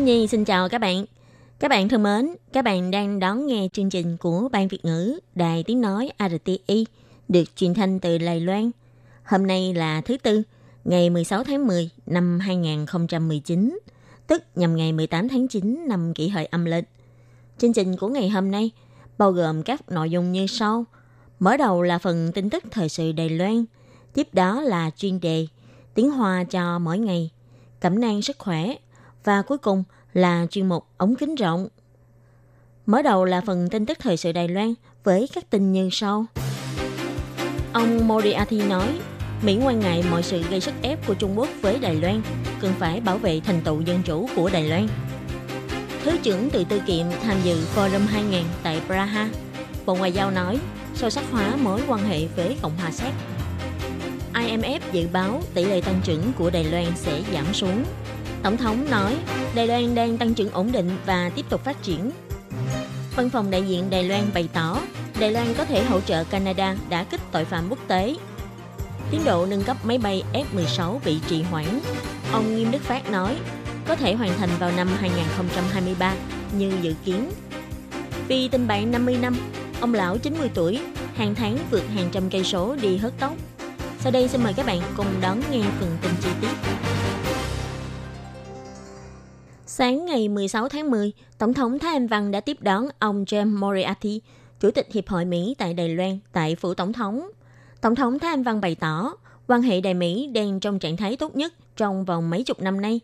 Khi Nhi xin chào các bạn. Các bạn thân mến, các bạn đang đón nghe chương trình của Ban Việt ngữ Đài Tiếng Nói RTI được truyền thanh từ Đài Loan. Hôm nay là thứ Tư, ngày 16 tháng 10 năm 2019, tức nhằm ngày 18 tháng 9 năm kỷ hợi âm lịch. Chương trình của ngày hôm nay bao gồm các nội dung như sau. Mở đầu là phần tin tức thời sự Đài Loan, tiếp đó là chuyên đề tiếng Hoa cho mỗi ngày, cẩm nang sức khỏe và cuối cùng là chuyên mục ống kính rộng. Mở đầu là phần tin tức thời sự Đài Loan với các tin như sau. Ông Moriarty nói, Mỹ quan ngại mọi sự gây sức ép của Trung Quốc với Đài Loan, cần phải bảo vệ thành tựu dân chủ của Đài Loan. Thứ trưởng Từ Tư Kiệm tham dự Forum 2000 tại Praha. Bộ Ngoại giao nói, sâu sắc hóa mối quan hệ với Cộng hòa Séc. IMF dự báo tỷ lệ tăng trưởng của Đài Loan sẽ giảm xuống. Tổng thống nói, Đài Loan đang tăng trưởng ổn định và tiếp tục phát triển. Văn phòng đại diện Đài Loan bày tỏ, Đài Loan có thể hỗ trợ Canada đã kích tội phạm quốc tế. Tiến độ nâng cấp máy bay F-16 bị trì hoãn. Ông Nghiêm Đức Phát nói, có thể hoàn thành vào năm 2023 như dự kiến. Vì tình bạn 50 năm, ông lão 90 tuổi, hàng tháng vượt hàng trăm cây số đi hớt tóc. Sau đây xin mời các bạn cùng đón nghe phần tin chi tiết. Sáng ngày 16 tháng 10, Tổng thống Thái Anh Văn đã tiếp đón ông James Moriarty, Chủ tịch Hiệp hội Mỹ tại Đài Loan, tại phủ Tổng thống. Tổng thống Thái Anh Văn bày tỏ, quan hệ Đài Mỹ đang trong trạng thái tốt nhất trong vòng mấy chục năm nay.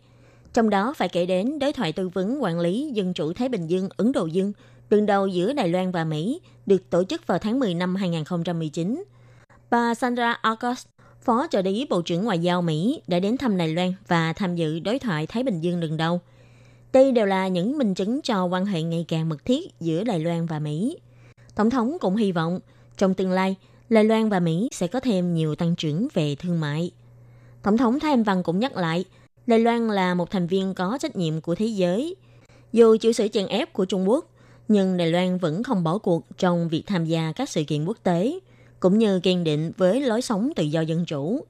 Trong đó phải kể đến đối thoại tư vấn quản lý dân chủ Thái Bình Dương, Ấn Độ Dương, đường đầu giữa Đài Loan và Mỹ, được tổ chức vào tháng 10 năm 2019. Bà Sandra August, Phó trợ lý Bộ trưởng Ngoại giao Mỹ, đã đến thăm Đài Loan và tham dự đối thoại Thái Bình Dương lần đầu. Đây đều là những minh chứng cho quan hệ ngày càng mật thiết giữa Đài Loan và Mỹ. Tổng thống cũng hy vọng trong tương lai, Đài Loan và Mỹ sẽ có thêm nhiều tăng trưởng về thương mại. Tổng thống Thái Anh Văn cũng nhắc lại, Đài Loan là một thành viên có trách nhiệm của thế giới. Dù chịu sự chèn ép của Trung Quốc, nhưng Đài Loan vẫn không bỏ cuộc trong việc tham gia các sự kiện quốc tế, cũng như kiên định với lối sống tự do dân chủ.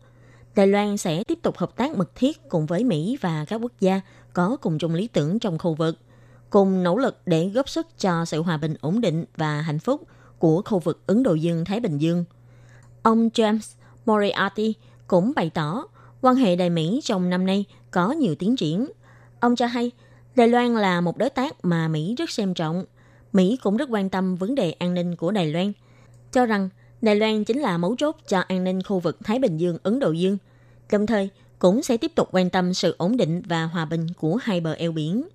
Đài Loan sẽ tiếp tục hợp tác mật thiết cùng với Mỹ và các quốc gia có cùng chung lý tưởng trong khu vực, cùng nỗ lực để góp sức cho sự hòa bình ổn định và hạnh phúc của khu vực Ấn Độ Dương-Thái Bình Dương. Ông James Moriarty cũng bày tỏ quan hệ Đài Mỹ trong năm nay có nhiều tiến triển. Ông cho hay Đài Loan là một đối tác mà Mỹ rất xem trọng. Mỹ cũng rất quan tâm vấn đề an ninh của Đài Loan, cho rằng Đài Loan chính là mấu chốt cho an ninh khu vực Thái Bình Dương, Ấn Độ Dương, đồng thời cũng sẽ tiếp tục quan tâm sự ổn định và hòa bình của hai bờ eo biển.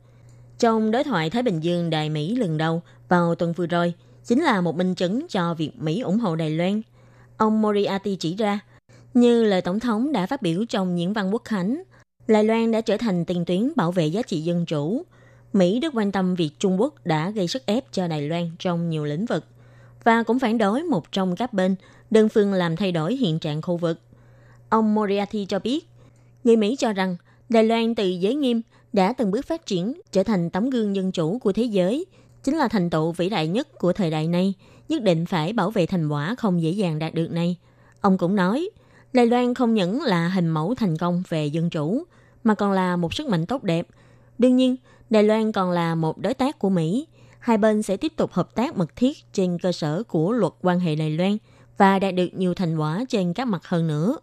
Trong đối thoại Thái Bình Dương Đài Mỹ lần đầu vào tuần vừa rồi, chính là một minh chứng cho việc Mỹ ủng hộ Đài Loan. Ông Moriarty chỉ ra, như lời Tổng thống đã phát biểu trong diễn văn quốc khánh, Đài Loan đã trở thành tiền tuyến bảo vệ giá trị dân chủ. Mỹ rất quan tâm việc Trung Quốc đã gây sức ép cho Đài Loan trong nhiều lĩnh vực và cũng phản đối một trong các bên đơn phương làm thay đổi hiện trạng khu vực. Ông Moriarty cho biết, người Mỹ cho rằng Đài Loan từ giới nghiêm đã từng bước phát triển trở thành tấm gương dân chủ của thế giới, chính là thành tựu vĩ đại nhất của thời đại này, nhất định phải bảo vệ thành quả không dễ dàng đạt được này. Ông cũng nói, Đài Loan không những là hình mẫu thành công về dân chủ, mà còn là một sức mạnh tốt đẹp. Đương nhiên, Đài Loan còn là một đối tác của Mỹ. Hai bên sẽ tiếp tục hợp tác mật thiết trên cơ sở của luật quan hệ Đài Loan và đạt được nhiều thành quả trên các mặt hơn nữa.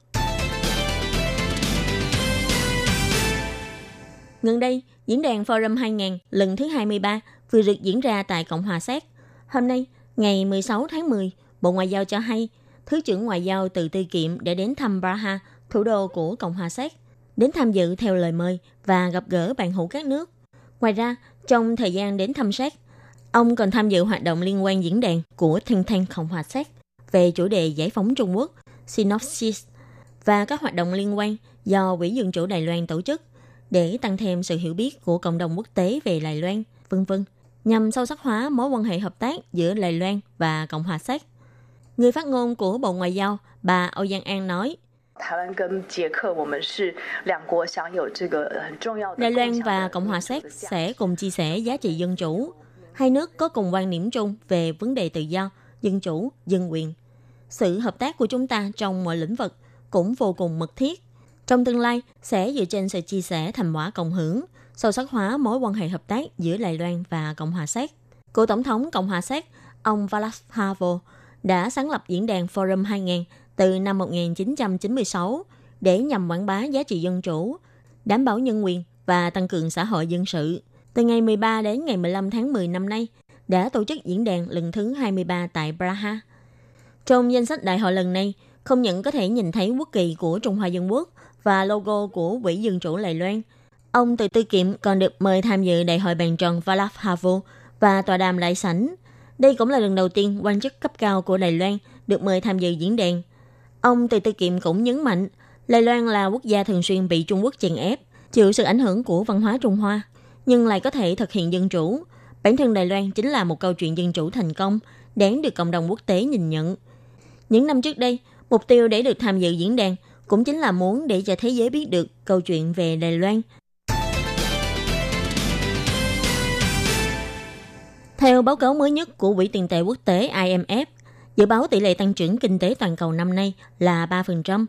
Gần đây, diễn đàn Forum 2000 lần thứ 23 vừa được diễn ra tại Cộng hòa Séc. Hôm nay, ngày 16 tháng 10, Bộ Ngoại giao cho hay, Thứ trưởng Ngoại giao Từ Tư Kiệm đã đến thăm Praha, thủ đô của Cộng hòa Séc, đến tham dự theo lời mời và gặp gỡ bạn hữu các nước. Ngoài ra, trong thời gian đến thăm Séc, ông còn tham dự hoạt động liên quan diễn đàn của Thanh thanh Cộng hòa Séc về chủ đề giải phóng Trung Quốc, Synopsis, và các hoạt động liên quan do Quỹ Dân chủ Đài Loan tổ chức để tăng thêm sự hiểu biết của cộng đồng quốc tế về Đài Loan, vân vân, nhằm sâu sắc hóa mối quan hệ hợp tác giữa Đài Loan và Cộng hòa Séc. Người phát ngôn của Bộ Ngoại giao, bà Âu Giang An nói, Đài Loan và Cộng hòa Séc sẽ cùng chia sẻ giá trị dân chủ. Hai nước có cùng quan điểm chung về vấn đề tự do, dân chủ, dân quyền. Sự hợp tác của chúng ta trong mọi lĩnh vực cũng vô cùng mật thiết. Trong tương lai, sẽ dựa trên sự chia sẻ thành quả cộng hưởng, sâu sắc hóa mối quan hệ hợp tác giữa Đài Loan và Cộng hòa Séc. Cựu Tổng thống Cộng hòa Séc, ông Václav Havel, đã sáng lập diễn đàn Forum 2000 từ năm 1996 để nhằm quảng bá giá trị dân chủ, đảm bảo nhân quyền và tăng cường xã hội dân sự. Từ ngày 13 đến ngày 15 tháng 10 năm nay, đã tổ chức diễn đàn lần thứ 23 tại Praha. Trong danh sách đại hội lần này, không những có thể nhìn thấy quốc kỳ của Trung Hoa Dân Quốc và logo của Quỹ Dân Chủ Lài Loan, ông Từ Tư Kiệm còn được mời tham dự đại hội bàn tròn Václav Havel và tòa đàm lại sảnh. Đây cũng là lần đầu tiên quan chức cấp cao của Đài Loan được mời tham dự diễn đàn. Ông Từ Tư Kiệm cũng nhấn mạnh, Đài Loan là quốc gia thường xuyên bị Trung Quốc chèn ép, chịu sự ảnh hưởng của văn hóa Trung Hoa, nhưng lại có thể thực hiện dân chủ. Bản thân Đài Loan chính là một câu chuyện dân chủ thành công, đáng được cộng đồng quốc tế nhìn nhận. Những năm trước đây, mục tiêu để được tham dự diễn đàn cũng chính là muốn để cho thế giới biết được câu chuyện về Đài Loan. Theo báo cáo mới nhất của Quỹ tiền tệ quốc tế IMF, dự báo tỷ lệ tăng trưởng kinh tế toàn cầu năm nay là 3%,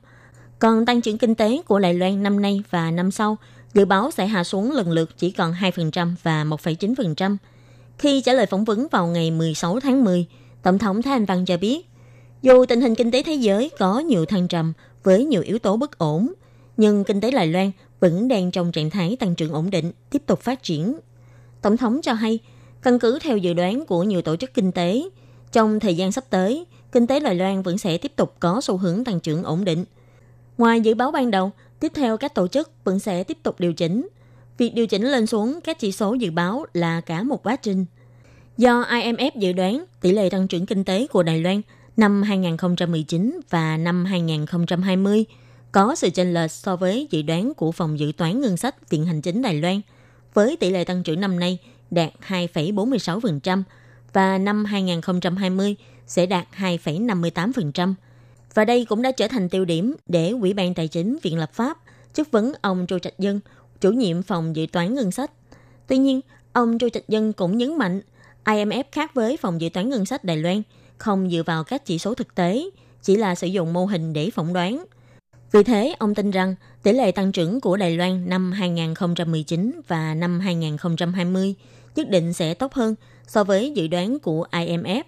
còn tăng trưởng kinh tế của Đài Loan năm nay và năm sau dự báo sẽ hạ xuống lần lượt chỉ còn 2% và 1,9%. Khi trả lời phỏng vấn vào ngày 16 tháng 10, Tổng thống Thái Anh Văn cho biết, dù tình hình kinh tế thế giới có nhiều thăng trầm với nhiều yếu tố bất ổn, nhưng kinh tế Đài Loan vẫn đang trong trạng thái tăng trưởng ổn định, tiếp tục phát triển. Tổng thống cho hay, căn cứ theo dự đoán của nhiều tổ chức kinh tế, trong thời gian sắp tới, kinh tế Đài Loan vẫn sẽ tiếp tục có xu hướng tăng trưởng ổn định. Ngoài dự báo ban đầu, tiếp theo các tổ chức vẫn sẽ tiếp tục điều chỉnh. Việc điều chỉnh lên xuống các chỉ số dự báo là cả một quá trình. Do IMF dự đoán tỷ lệ tăng trưởng kinh tế của Đài Loan năm 2019 và năm 2020 có sự chênh lệch so với dự đoán của Phòng Dự toán Ngân sách Viện Hành chính Đài Loan, với tỷ lệ tăng trưởng năm nay đạt 2,46% và năm 2020 sẽ đạt 2,58%. Và đây cũng đã trở thành tiêu điểm để Ủy ban Tài chính Viện Lập pháp chất vấn ông Châu Trạch Dân, chủ nhiệm phòng dự toán ngân sách. Tuy nhiên, ông Châu Trạch Dân cũng nhấn mạnh IMF khác với phòng dự toán ngân sách Đài Loan, không dựa vào các chỉ số thực tế, chỉ là sử dụng mô hình để phỏng đoán. Vì thế, ông tin rằng tỷ lệ tăng trưởng của Đài Loan năm 2019 và năm 2020 nhất định sẽ tốt hơn so với dự đoán của IMF.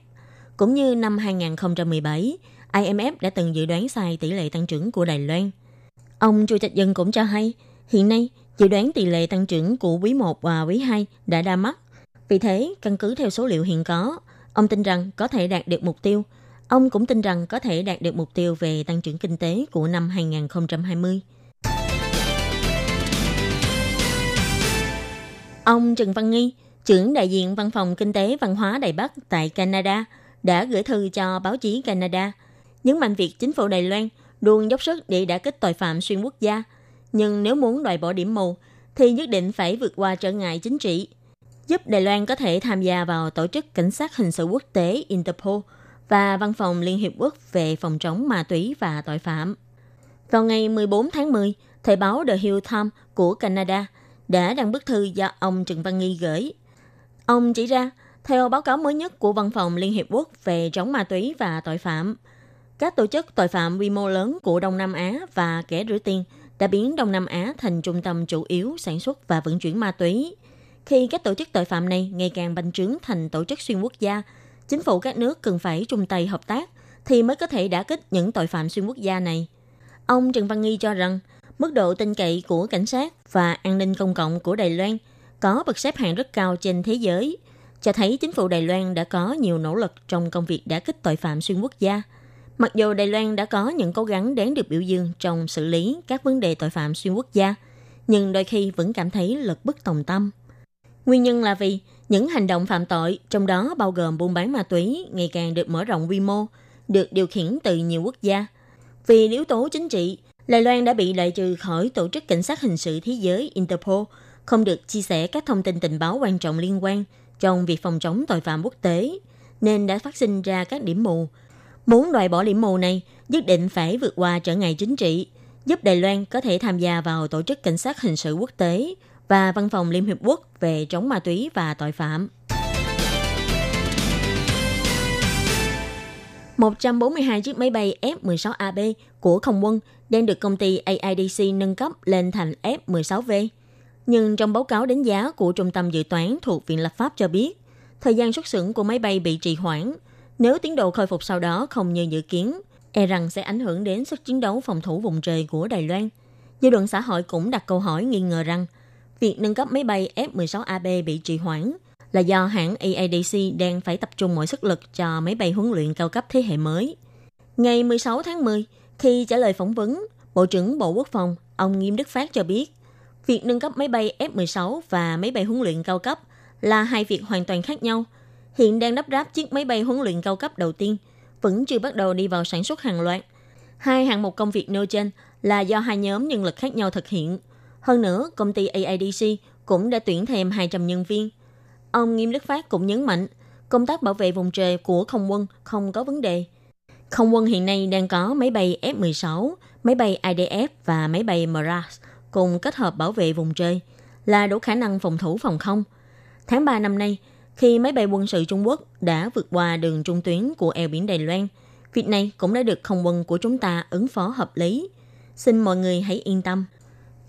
Cũng như năm 2017, IMF đã từng dự đoán sai tỷ lệ tăng trưởng của Đài Loan. Ông Chu Trạch Dân cũng cho hay, hiện nay dự đoán tỷ lệ tăng trưởng của quý 1 và quý 2 đã đa mắt. Vì thế, căn cứ theo số liệu hiện có, ông tin rằng có thể đạt được mục tiêu. Ông cũng tin rằng có thể đạt được mục tiêu về tăng trưởng kinh tế của năm 2020. Ông Trần Văn Nghi, trưởng đại diện Văn phòng Kinh tế Văn hóa Đài Bắc tại Canada, đã gửi thư cho báo chí Canada, nhấn mạnh việc chính phủ Đài Loan luôn dốc sức để đả kích tội phạm xuyên quốc gia. Nhưng nếu muốn loại bỏ điểm mù, thì nhất định phải vượt qua trở ngại chính trị, giúp Đài Loan có thể tham gia vào tổ chức cảnh sát hình sự quốc tế Interpol và Văn phòng Liên Hiệp Quốc về phòng chống ma túy và tội phạm. Vào ngày 14 tháng 10, Thời báo The Hill Times của Canada đã đăng bức thư do ông Trần Văn Nghi gửi. Ông chỉ ra, theo báo cáo mới nhất của Văn phòng Liên Hiệp Quốc về chống ma túy và tội phạm, các tổ chức tội phạm quy mô lớn của Đông Nam Á và kẻ rửa tiền đã biến Đông Nam Á thành trung tâm chủ yếu sản xuất và vận chuyển ma túy. Khi các tổ chức tội phạm này ngày càng bành trướng thành tổ chức xuyên quốc gia, chính phủ các nước cần phải chung tay hợp tác thì mới có thể đả kích những tội phạm xuyên quốc gia này. Ông Trần Văn Nghi cho rằng, mức độ tin cậy của cảnh sát và an ninh công cộng của Đài Loan có bậc xếp hạng rất cao trên thế giới, cho thấy chính phủ Đài Loan đã có nhiều nỗ lực trong công việc đả kích tội phạm xuyên quốc gia – Mặc dù Đài Loan đã có những cố gắng đáng được biểu dương trong xử lý các vấn đề tội phạm xuyên quốc gia, nhưng đôi khi vẫn cảm thấy lật bất tòng tâm. Nguyên nhân là vì những hành động phạm tội, trong đó bao gồm buôn bán ma túy, ngày càng được mở rộng quy mô, được điều khiển từ nhiều quốc gia. Vì yếu tố chính trị, Đài Loan đã bị loại trừ khỏi Tổ chức Cảnh sát Hình sự Thế giới Interpol, không được chia sẻ các thông tin tình báo quan trọng liên quan trong việc phòng chống tội phạm quốc tế, nên đã phát sinh ra các điểm mù. Muốn loại bỏ điểm mù này, nhất định phải vượt qua trở ngại chính trị, giúp Đài Loan có thể tham gia vào Tổ chức Cảnh sát Hình sự Quốc tế và Văn phòng Liên Hiệp Quốc về chống ma túy và tội phạm. 142 chiếc máy bay F-16AB của không quân đang được công ty AIDC nâng cấp lên thành F-16V. Nhưng trong báo cáo đánh giá của Trung tâm Dự toán thuộc Viện Lập pháp cho biết, thời gian xuất xưởng của máy bay bị trì hoãn. Nếu tiến độ khôi phục sau đó không như dự kiến, e rằng sẽ ảnh hưởng đến sức chiến đấu phòng thủ vùng trời của Đài Loan. Dư luận xã hội cũng đặt câu hỏi nghi ngờ rằng việc nâng cấp máy bay F-16AB bị trì hoãn là do hãng EADC đang phải tập trung mọi sức lực cho máy bay huấn luyện cao cấp thế hệ mới. Ngày 16 tháng 10, khi trả lời phỏng vấn, Bộ trưởng Bộ Quốc phòng ông Nghiêm Đức Phát cho biết, việc nâng cấp máy bay F-16 và máy bay huấn luyện cao cấp là hai việc hoàn toàn khác nhau. Hiện đang đắp ráp chiếc máy bay huấn luyện cao cấp đầu tiên, vẫn chưa bắt đầu đi vào sản xuất hàng loạt. Hai hạng mục công việc nêu trên là do hai nhóm nhân lực khác nhau thực hiện. Hơn nữa, công ty AIDC cũng đã tuyển thêm 200 nhân viên – Ông Nghiêm Đức Phát cũng nhấn mạnh, công tác bảo vệ vùng trời của không quân không có vấn đề. Không quân hiện nay đang có máy bay F-16, máy bay IDF và máy bay Mirage cùng kết hợp bảo vệ vùng trời, là đủ khả năng phòng thủ phòng không. Tháng 3 năm nay, khi máy bay quân sự Trung Quốc đã vượt qua đường trung tuyến của eo biển Đài Loan, việc này cũng đã được không quân của chúng ta ứng phó hợp lý. Xin mọi người hãy yên tâm.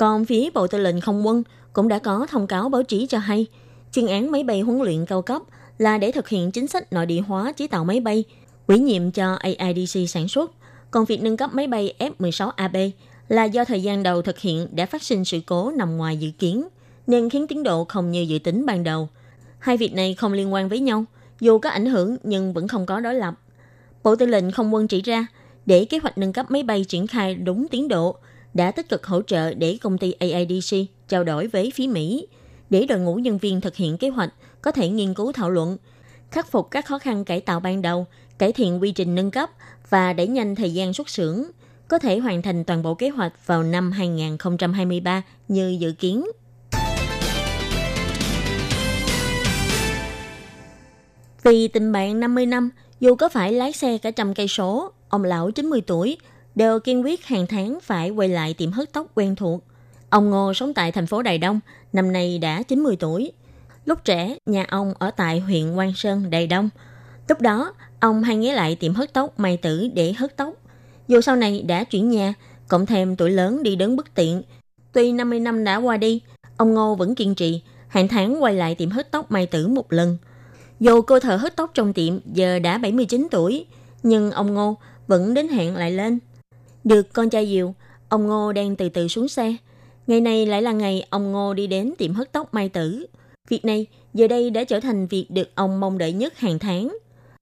Còn phía Bộ Tư lệnh Không quân cũng đã có thông cáo báo chí cho hay – chuyên án máy bay huấn luyện cao cấp là để thực hiện chính sách nội địa hóa chế tạo máy bay, ủy nhiệm cho AIDC sản xuất. Còn việc nâng cấp máy bay F-16AB là do thời gian đầu thực hiện đã phát sinh sự cố nằm ngoài dự kiến, nên khiến tiến độ không như dự tính ban đầu. Hai việc này không liên quan với nhau, dù có ảnh hưởng nhưng vẫn không có đối lập. Bộ Tư lệnh Không quân chỉ ra, để kế hoạch nâng cấp máy bay triển khai đúng tiến độ, đã tích cực hỗ trợ để công ty AIDC trao đổi với phía Mỹ – để đội ngũ nhân viên thực hiện kế hoạch có thể nghiên cứu thảo luận, khắc phục các khó khăn cải tạo ban đầu, cải thiện quy trình nâng cấp và đẩy nhanh thời gian xuất xưởng, có thể hoàn thành toàn bộ kế hoạch vào năm 2023 như dự kiến. Vì tình bạn 50 năm, dù có phải lái xe cả trăm cây số, ông lão 90 tuổi đều kiên quyết hàng tháng phải quay lại tiệm hớt tóc quen thuộc. Ông Ngô sống tại thành phố Đài Đông, năm nay đã 90 tuổi. Lúc trẻ, nhà ông ở tại huyện Quang Sơn, Đài Đông. Lúc đó, ông hay ghé lại tiệm hớt tóc Mai Tử để hớt tóc. Dù sau này đã chuyển nhà, cộng thêm tuổi lớn đi đến bất tiện. Tuy 50 năm đã qua đi, ông Ngô vẫn kiên trì, hàng tháng quay lại tiệm hớt tóc Mai Tử một lần. Dù cô thợ hớt tóc trong tiệm giờ đã 79 tuổi, nhưng ông Ngô vẫn đến hẹn lại lên. Được con trai diệu ông Ngô đang từ từ xuống xe – Ngày này lại là ngày ông Ngô đi đến tiệm hớt tóc Mai Tử. Việc này giờ đây đã trở thành việc được ông mong đợi nhất hàng tháng.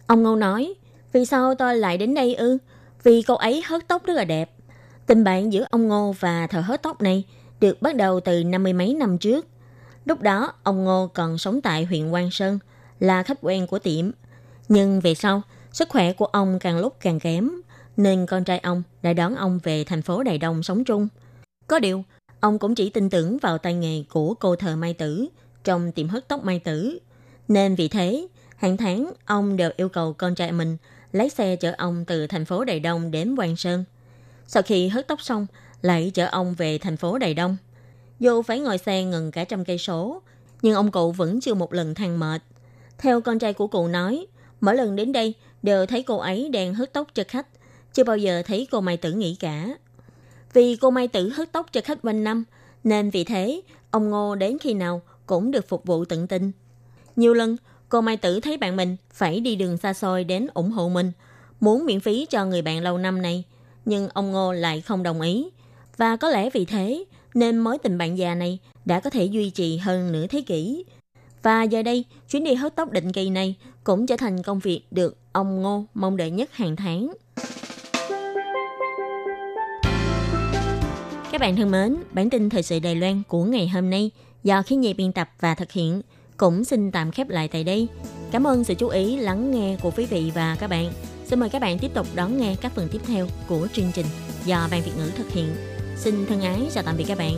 Ông Ngô nói, vì sao tôi lại đến đây ư? Vì cô ấy hớt tóc rất là đẹp. Tình bạn giữa ông Ngô và thợ hớt tóc này được bắt đầu từ năm mươi mấy năm trước. Lúc đó, ông Ngô còn sống tại huyện Quang Sơn, là khách quen của tiệm. Nhưng về sau, sức khỏe của ông càng lúc càng kém, nên con trai ông đã đón ông về thành phố Đài Đông sống chung. Có điều, Ông cũng chỉ tin tưởng vào tay nghề của cô thợ Mai Tử trong tiệm hớt tóc Mai Tử. Nên vì thế, hàng tháng ông đều yêu cầu con trai mình lấy xe chở ông từ thành phố Đài Đông đến Hoàng Sơn. Sau khi hớt tóc xong, lại chở ông về thành phố Đài Đông. Dù phải ngồi xe ngừng cả trăm cây số, nhưng ông cụ vẫn chưa một lần than mệt. Theo con trai của cụ nói, mỗi lần đến đây đều thấy cô ấy đang hớt tóc cho khách, chưa bao giờ thấy cô Mai Tử nghỉ cả. Vì cô Mai Tử hớt tóc cho khách quanh năm, nên vì thế, ông Ngô đến khi nào cũng được phục vụ tận tình. Nhiều lần, cô Mai Tử thấy bạn mình phải đi đường xa xôi đến ủng hộ mình, muốn miễn phí cho người bạn lâu năm này, nhưng ông Ngô lại không đồng ý. Và có lẽ vì thế, nên mối tình bạn già này đã có thể duy trì hơn nửa thế kỷ. Và giờ đây, chuyến đi hớt tóc định kỳ này cũng trở thành công việc được ông Ngô mong đợi nhất hàng tháng. Các bạn thân mến, bản tin thời sự Đài Loan của ngày hôm nay do khí nhị biên tập và thực hiện cũng xin tạm khép lại tại đây. Cảm ơn sự chú ý lắng nghe của quý vị và các bạn. Xin mời các bạn tiếp tục đón nghe các phần tiếp theo của chương trình do Ban Việt ngữ thực hiện. Xin thân ái chào tạm biệt các bạn.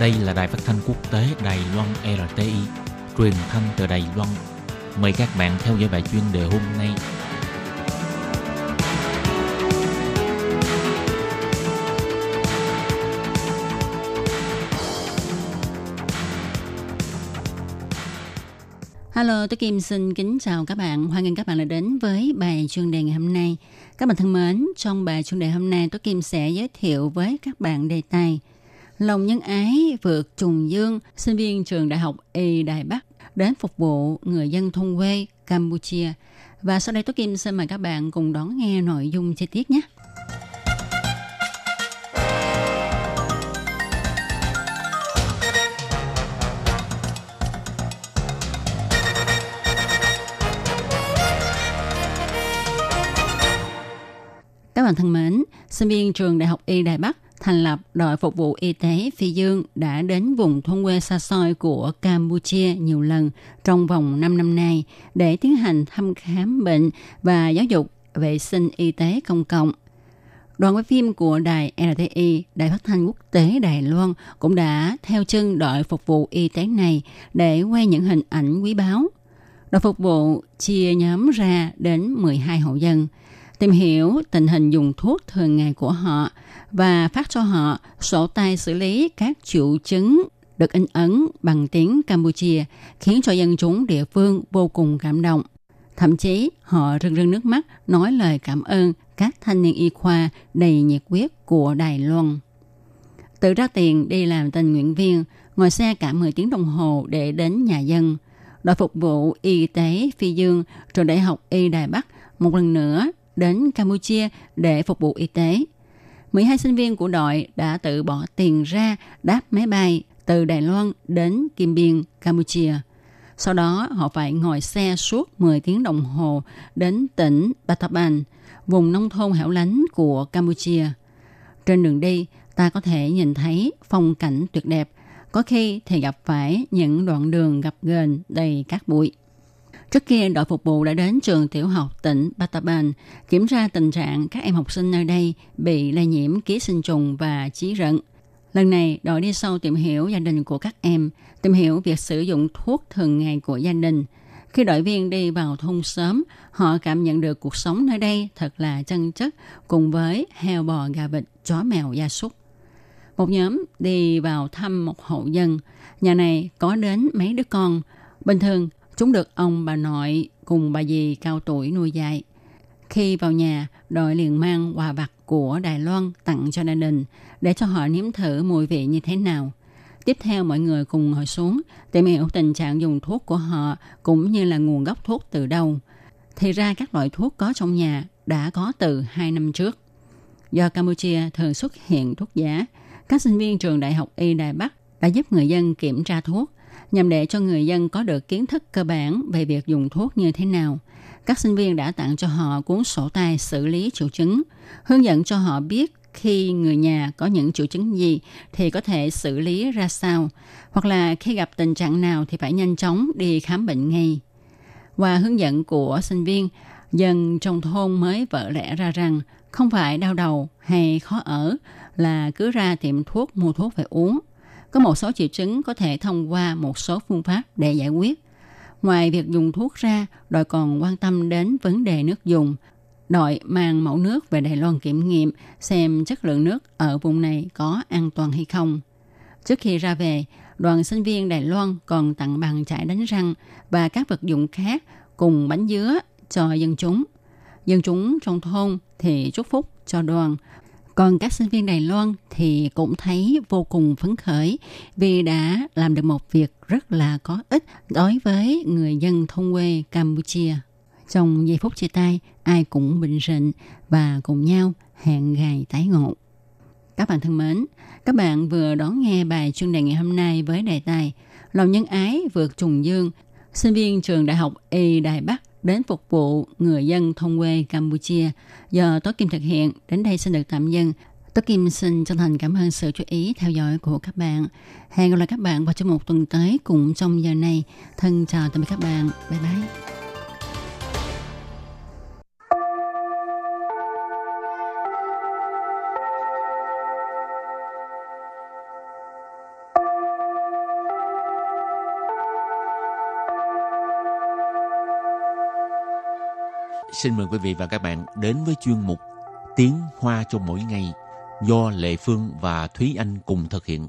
Đây là đài phát thanh quốc tế Đài Loan RTI, truyền thanh từ Đài Loan. Mời các bạn theo dõi bài chuyên đề hôm nay. Hello, tôi Kim xin kính chào các bạn. Hoan nghênh các bạn đã đến với bài chuyên đề ngày hôm nay. Các bạn thân mến, trong bài chuyên đề hôm nay, tôi Kim sẽ giới thiệu với các bạn đề tài Lòng nhân ái vượt trùng dương, sinh viên trường Đại học Y Đài Bắc đến phục vụ người dân thôn quê Campuchia. Và sau đây Tố Kim xin mời các bạn cùng đón nghe nội dung chi tiết nhé. Các bạn thân mến, sinh viên trường Đại học Y Đài Bắc thành lập đội phục vụ y tế Phi Dương đã đến vùng thôn quê xa xôi của Campuchia nhiều lần trong vòng 5 năm nay để tiến hành thăm khám bệnh và giáo dục vệ sinh y tế công cộng. Đoàn quay phim của đài RTI, đài phát thanh quốc tế Đài Loan cũng đã theo chân đội phục vụ y tế này để quay những hình ảnh quý báu. Đội phục vụ chia nhóm ra đến 12 hộ dân – tìm hiểu tình hình dùng thuốc thường ngày của họ và phát cho họ sổ tay xử lý các triệu chứng được in ấn bằng tiếng Campuchia, khiến cho dân chúng địa phương vô cùng cảm động. Thậm chí họ rưng rưng nước mắt nói lời cảm ơn các thanh niên y khoa đầy nhiệt huyết của Đài Loan. Tự ra tiền đi làm tình nguyện viên, ngồi xe cả 10 tiếng đồng hồ để đến nhà dân. Đội phục vụ y tế Phi Dương, trường đại học Y Đài Bắc một lần nữa đến Campuchia để phục vụ y tế. 12 sinh viên của đội đã tự bỏ tiền ra đáp máy bay từ Đài Loan đến Kim Biên, Campuchia. Sau đó họ phải ngồi xe suốt 10 tiếng đồng hồ đến tỉnh Battaban, vùng nông thôn hẻo lánh của Campuchia. Trên đường đi, ta có thể nhìn thấy phong cảnh tuyệt đẹp, có khi thì gặp phải những đoạn đường gặp ghềnh đầy cát bụi. Trước kia, đội phục vụ đã đến trường tiểu học tỉnh Bataban kiểm tra tình trạng các em học sinh nơi đây bị lây nhiễm ký sinh trùng và chí rận. Lần này, đội đi sâu tìm hiểu gia đình của các em, tìm hiểu việc sử dụng thuốc thường ngày của gia đình. Khi đội viên đi vào thôn sớm, họ cảm nhận được cuộc sống nơi đây thật là chân chất cùng với heo bò gà vịt, chó mèo gia súc. Một nhóm đi vào thăm một hộ dân. Nhà này có đến mấy đứa con. Bình thường, Chúng được ông bà nội cùng bà dì cao tuổi nuôi dạy. Khi vào nhà, đội liền mang quà vặt của Đài Loan tặng cho gia đình để cho họ nếm thử mùi vị như thế nào. Tiếp theo mọi người cùng ngồi xuống tìm hiểu tình trạng dùng thuốc của họ cũng như là nguồn gốc thuốc từ đâu. Thì ra các loại thuốc có trong nhà đã có từ 2 năm trước. Do Campuchia thường xuất hiện thuốc giả, các sinh viên trường Đại học Y Đài Bắc đã giúp người dân kiểm tra thuốc nhằm để cho người dân có được kiến thức cơ bản về việc dùng thuốc như thế nào. Các sinh viên đã tặng cho họ cuốn sổ tay xử lý triệu chứng, hướng dẫn cho họ biết khi người nhà có những triệu chứng gì thì có thể xử lý ra sao, hoặc là khi gặp tình trạng nào thì phải nhanh chóng đi khám bệnh ngay. Qua hướng dẫn của sinh viên, dân trong thôn mới vỡ lẽ ra rằng không phải đau đầu hay khó ở là cứ ra tiệm thuốc mua thuốc về uống có một số triệu chứng có thể thông qua một số phương pháp để giải quyết. Ngoài việc dùng thuốc ra, đội còn quan tâm đến vấn đề nước dùng. Đội mang mẫu nước về Đài Loan kiểm nghiệm xem chất lượng nước ở vùng này có an toàn hay không. Trước khi ra về, đoàn sinh viên Đài Loan còn tặng bằng chải đánh răng và các vật dụng khác cùng bánh dứa cho dân chúng. Dân chúng trong thôn thì chúc phúc cho đoàn còn các sinh viên Đài Loan thì cũng thấy vô cùng phấn khởi vì đã làm được một việc rất là có ích đối với người dân thôn quê Campuchia. Trong giây phút chia tay, ai cũng bình rịnh và cùng nhau hẹn ngày tái ngộ. Các bạn thân mến, các bạn vừa đón nghe bài chuyên đề ngày hôm nay với đề tài Lòng nhân ái vượt trùng dương, sinh viên trường Đại học Y Đài Bắc đến phục vụ người dân thôn quê Campuchia giờ Tố Kim thực hiện. Đến đây xin được tạm dừng. Tố Kim xin chân thành cảm ơn sự chú ý, theo dõi của các bạn. Hẹn gặp lại các bạn vào trong một tuần tới cùng trong giờ này. Thân chào tạm biệt các bạn. Bye bye. Xin mời quý vị và các bạn đến với chuyên mục Tiếng Hoa cho mỗi ngày do Lệ Phương và Thúy Anh cùng thực hiện.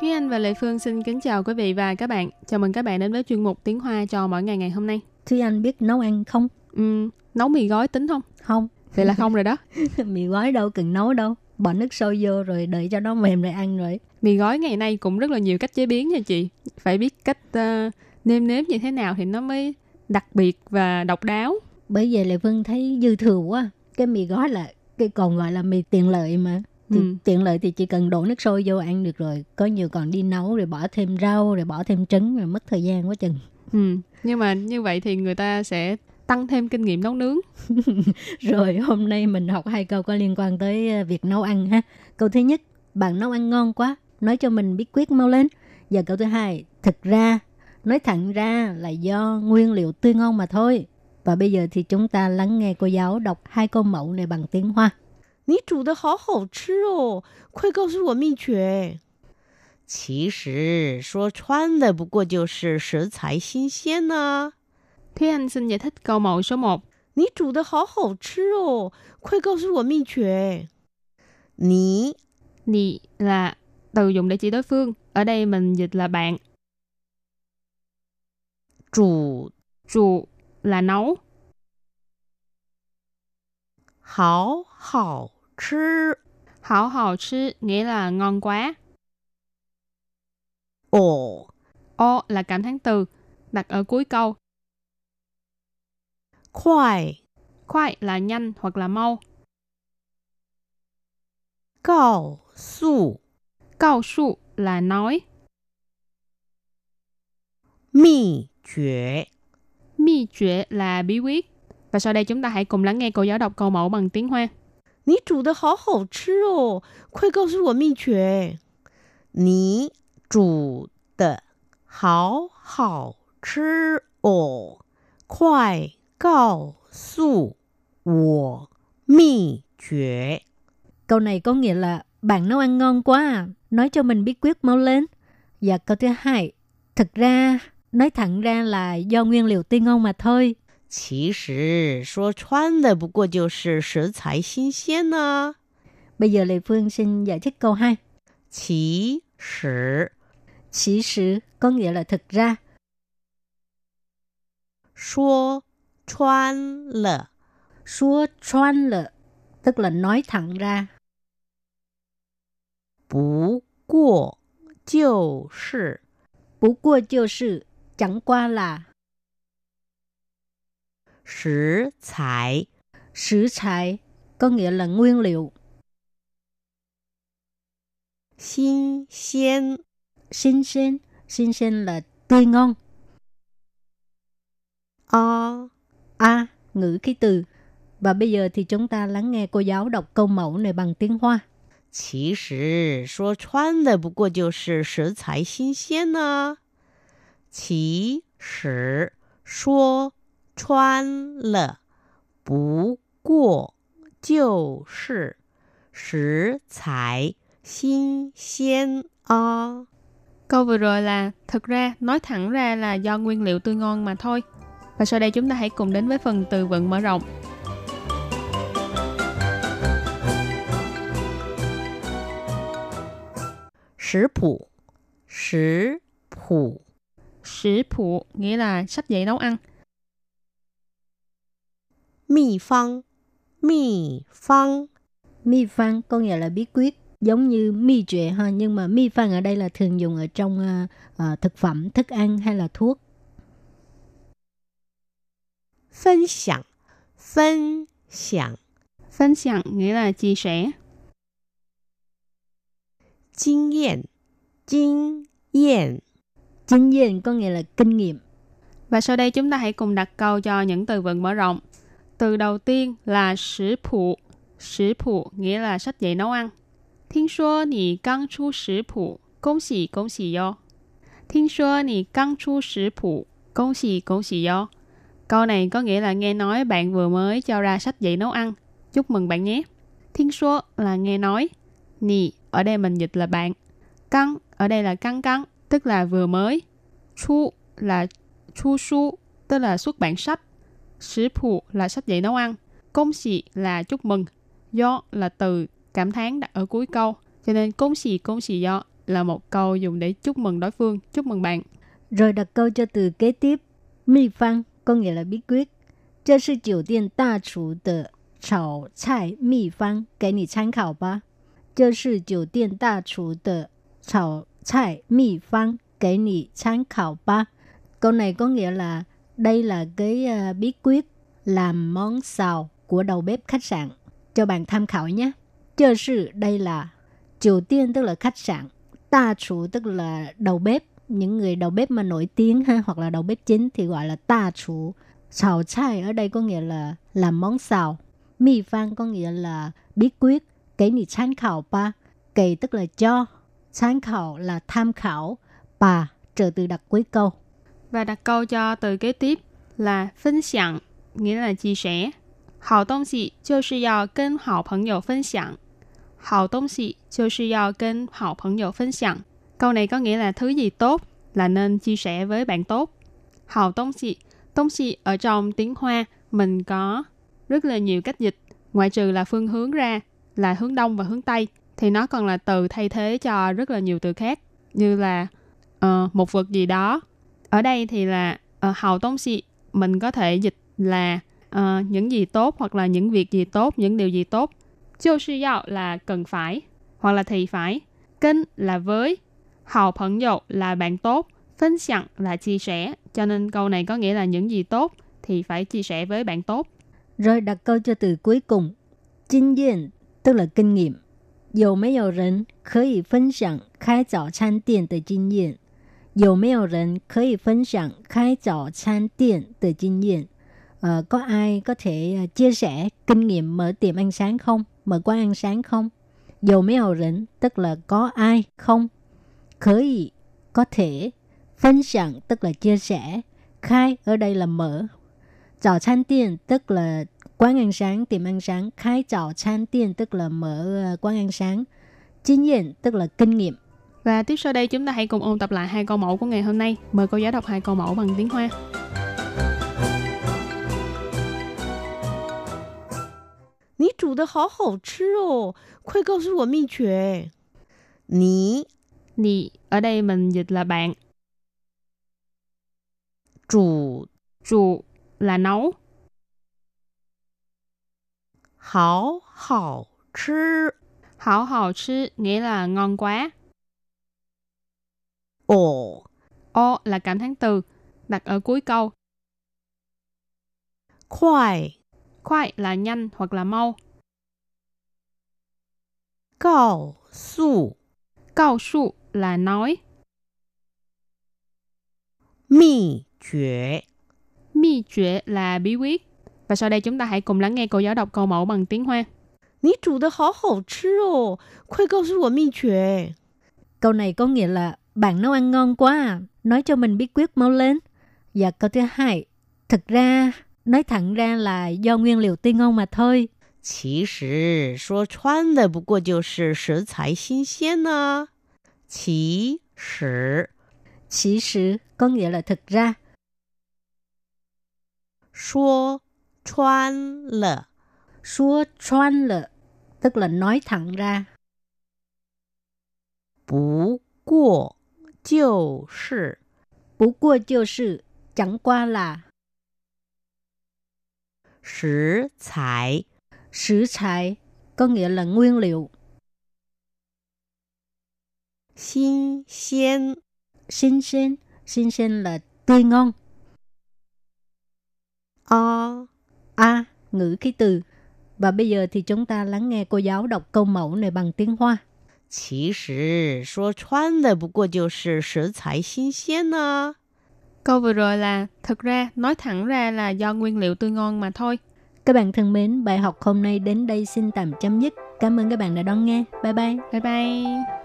Thúy Anh và Lệ Phương xin kính chào quý vị và các bạn. Chào mừng các bạn đến với chuyên mục Tiếng Hoa cho mỗi ngày ngày hôm nay. Thúy Anh biết nấu ăn không? Uhm, nấu mì gói tính không? Không. Vậy là không rồi đó. mì gói đâu cần nấu đâu. Bỏ nước sôi vô rồi đợi cho nó mềm rồi ăn rồi. Mì gói ngày nay cũng rất là nhiều cách chế biến nha chị. Phải biết cách uh, nêm nếm như thế nào thì nó mới đặc biệt và độc đáo. Bởi vậy Lệ Phương thấy dư thừa quá. Cái mì gói là cái còn gọi là mì tiện lợi mà. Thì ừ. tiện lợi thì chỉ cần đổ nước sôi vô ăn được rồi. Có nhiều còn đi nấu rồi bỏ thêm rau rồi bỏ thêm trứng rồi mất thời gian quá chừng. Ừ. Nhưng mà như vậy thì người ta sẽ tăng thêm kinh nghiệm nấu nướng. rồi hôm nay mình học hai câu có liên quan tới ờ, việc nấu ăn ha. Câu thứ nhất, bạn nấu ăn ngon quá, nói cho mình biết quyết mau lên. Và câu thứ hai, thực ra Nói thẳng ra là do nguyên liệu tươi ngon mà thôi. Và bây giờ thì chúng ta lắng nghe cô giáo đọc hai câu mẫu này bằng tiếng Hoa. 你煮的好好吃哦，快告诉我秘诀。其实说穿了，不过就是食材新鲜呢、啊。Thế anh xin giải thích câu mẫu số 1. 你煮的好好吃哦，快告诉我秘诀。你，你 là từ dùng để chỉ đối phương. Ở đây mình dịch là bạn. Chủ Chủ là nấu. Hảo hảo chứ Hảo hảo chứ nghĩa là ngon quá. Ồ Ô là cảm thán từ, đặt ở cuối câu. Khoai Khoai là nhanh hoặc là mau. Cao su Cao su là nói. Mì Quyết Mi quyết là bí quyết. Và sau đây chúng ta hãy cùng lắng nghe cô giáo đọc câu mẫu bằng tiếng Hoa. 你煮的好好吃哦，快告诉我秘诀。你煮的好好吃哦，快告诉我秘诀。 Câu này có nghĩa là bạn nấu ăn ngon quá à, nói cho mình bí quyết mau lên. Và câu thứ hai, thực ra nói thẳng ra là do nguyên liệu tươi ngon mà thôi. 其实说穿了，不过就是食材新鲜呢、 Bây giờ Lê Phương xin giải thích câu 2. 其实 Chỉ sự có nghĩa là thực ra. 说穿了， Xua choan lợ, tức là nói thẳng ra. 不过就是。 Bú qua chiêu sự, chẳng qua là 食材 sử材, có nghĩa là nguyên liệu. 新鲜 Xinh xên, xinh xên là tươi ngon. 啊 A, ngữ khí từ. Và bây giờ thì chúng ta lắng nghe cô giáo đọc câu mẫu này bằng tiếng Hoa. 其实说穿了，不过就是食材新鲜呢、 其实说穿了，不过就是食材新鲜啊。 Câu vừa rồi là thực ra, nói thẳng ra là do nguyên liệu tươi ngon mà thôi. Và sau đây chúng ta hãy cùng đến với phần từ vựng mở rộng. 食谱，食谱， Sử phụ nghĩa là sách dạy nấu ăn. 秘方，秘方， Mi phan có nghĩa là bí quyết. Giống như mi trệ ha, nhưng mà mi phan ở đây là thường dùng ở trong à, à, thực phẩm, thức ăn hay là thuốc. 分享，分享， Phân享nghĩa là chia sẻ. 经验，经验， Kinh nghiệm có nghĩa là kinh nghiệm. Và sau đây chúng ta hãy cùng đặt câu cho những từ vựng mở rộng. Từ đầu tiên là sử phụ. Sử phụ nghĩa là sách dạy nấu ăn. Thiên số nì căng chu sử phụ, công xỉ công xỉ yo. Thiên số nì căng chu sử phụ, công xỉ công xỉ yo. Câu này có nghĩa là nghe nói bạn vừa mới cho ra sách dạy nấu ăn. Chúc mừng bạn nhé. Thiên số là nghe nói. Nì ở đây mình dịch là bạn. Căng ở đây là căng căng, tức là vừa mới. Chu là chu su, tức là xuất bản sách. Sử phụ là sách dạy nấu ăn. Công xỉ là chúc mừng. Do là từ cảm thán đặt ở cuối câu. Cho nên công xỉ công xỉ do là một câu dùng để chúc mừng đối phương, chúc mừng bạn. Rồi đặt câu cho từ kế tiếp. Mi phang có nghĩa là bí quyết. 这是酒店大厨的炒菜秘方，给你参考吧。这是酒店大厨的炒 菜秘方，给你参考吧。Câu này có nghĩa là đây là cái uh, bí quyết làm món xào của đầu bếp khách sạn. Cho bạn tham khảo nhé. Chơ sự đây là Triều Tiên tức là khách sạn. Ta chủ tức là đầu bếp. Những người đầu bếp mà nổi tiếng ha, hoặc là đầu bếp chính thì gọi là ta chủ. Xào chai ở đây có nghĩa là làm món xào. Mi phan có nghĩa là bí quyết. Cái ni tham khảo ba. Cái tức là cho. Tham khảo là tham khảo. Bà trợ từ đặt cuối câu. Và đặt câu cho từ kế tiếp là phân 享, nghĩa là chia sẻ. 好东西就是要跟好朋友分享。好东西就是要跟好朋友分享。Câu này có nghĩa là thứ gì tốt là nên chia sẻ với bạn tốt. Hào tông xì. Tông xì ở trong tiếng Hoa mình có rất là nhiều cách dịch. Ngoại trừ là phương hướng ra là hướng đông và hướng tây thì nó còn là từ thay thế cho rất là nhiều từ khác như là uh, một vật gì đó. Ở đây thì là uh, hào tông xị mình có thể dịch là uh, những gì tốt hoặc là những việc gì tốt những điều gì tốt. Chiêu sư dạo là cần phải hoặc là thì phải. Kinh là với hào phận dụ là bạn tốt phân sẵn là chia sẻ. Cho nên câu này có nghĩa là những gì tốt thì phải chia sẻ với bạn tốt. Rồi đặt câu cho từ cuối cùng. Kinh nghiệm tức là kinh nghiệm. 有没有人可以分享开早餐店的经验？有没有人可以分享开早餐店的经验？Ờ, có ai có thể uh, chia sẻ kinh nghiệm mở tiệm ăn sáng không? Mở quán ăn sáng không? Dầu mấy hầu rỉnh, tức là có ai không? Khởi có thể. Phân享tức là chia sẻ. Khai ở đây là mở. Chào餐店 tức là quán ăn sáng, tiệm ăn sáng, khai chào chán tiền tức là mở ờ, quán ăn sáng, kinh nghiệm tức là kinh nghiệm. Và tiếp sau đây chúng ta hãy cùng ôn tập lại hai câu mẫu của ngày hôm nay. Mời cô giáo đọc hai câu mẫu bằng tiếng Hoa. Nǐ zhǔ de hǎo hǒu chì ồ, kuài gao shì wo mì quan. Nǐ, nǐ ở đây mình dịch là bạn. Chủ, chủ là nấu hảo hảo chứ. Hảo hảo chứ nghĩa là ngon quá. Ồ. Ồ là cảm thán từ, đặt ở cuối câu. Khoai. Khoai là nhanh hoặc là mau. Cao su. Cao su là nói. Mì quyết. Mì quyết là bí quyết. Và sau đây chúng ta hãy cùng lắng nghe cô giáo đọc câu mẫu bằng tiếng Hoa. 你煮的好好吃哦，快告诉我秘诀。 Câu này có nghĩa là bạn nấu ăn ngon quá à, nói cho mình bí quyết mau lên. Và câu thứ hai, thực ra nói thẳng ra là do nguyên liệu tươi ngon mà thôi. 其实说穿的不过就是食材新鲜呢、其实 Chỉ sử có nghĩa là thực ra. 说 穿了. Xua chuan lợ, tức là nói thẳng ra. Bú qua jiu shi. Bú qua jiu shi, chẳng qua là. Sử tài. Sử tài có nghĩa là nguyên liệu. Xin xiên. Xin xiên, xin xiên là tươi ngon. O à. A, ngữ khí từ. Và bây giờ thì chúng ta lắng nghe cô giáo đọc câu mẫu này bằng tiếng Hoa. 其实说穿的不过就是食材新鲜呢、 Câu vừa rồi là thực ra nói thẳng ra là do nguyên liệu tươi ngon mà thôi. Các bạn thân mến, bài học hôm nay đến đây xin tạm chấm dứt. Cảm ơn các bạn đã đón nghe. Bye bye. Bye bye.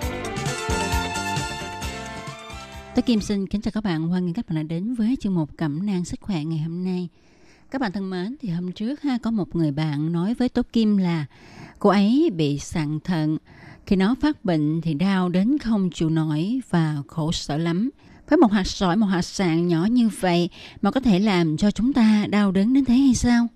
Tôi Kim xin kính chào các bạn, hoan nghênh các bạn đã đến với chương mục cẩm nang sức khỏe ngày hôm nay. Các bạn thân mến, thì hôm trước ha có một người bạn nói với Tố Kim là cô ấy bị sạn thận. Khi nó phát bệnh thì đau đến không chịu nổi và khổ sở lắm. Với một hạt sỏi, một hạt sạn nhỏ như vậy mà có thể làm cho chúng ta đau đớn đến thế hay sao?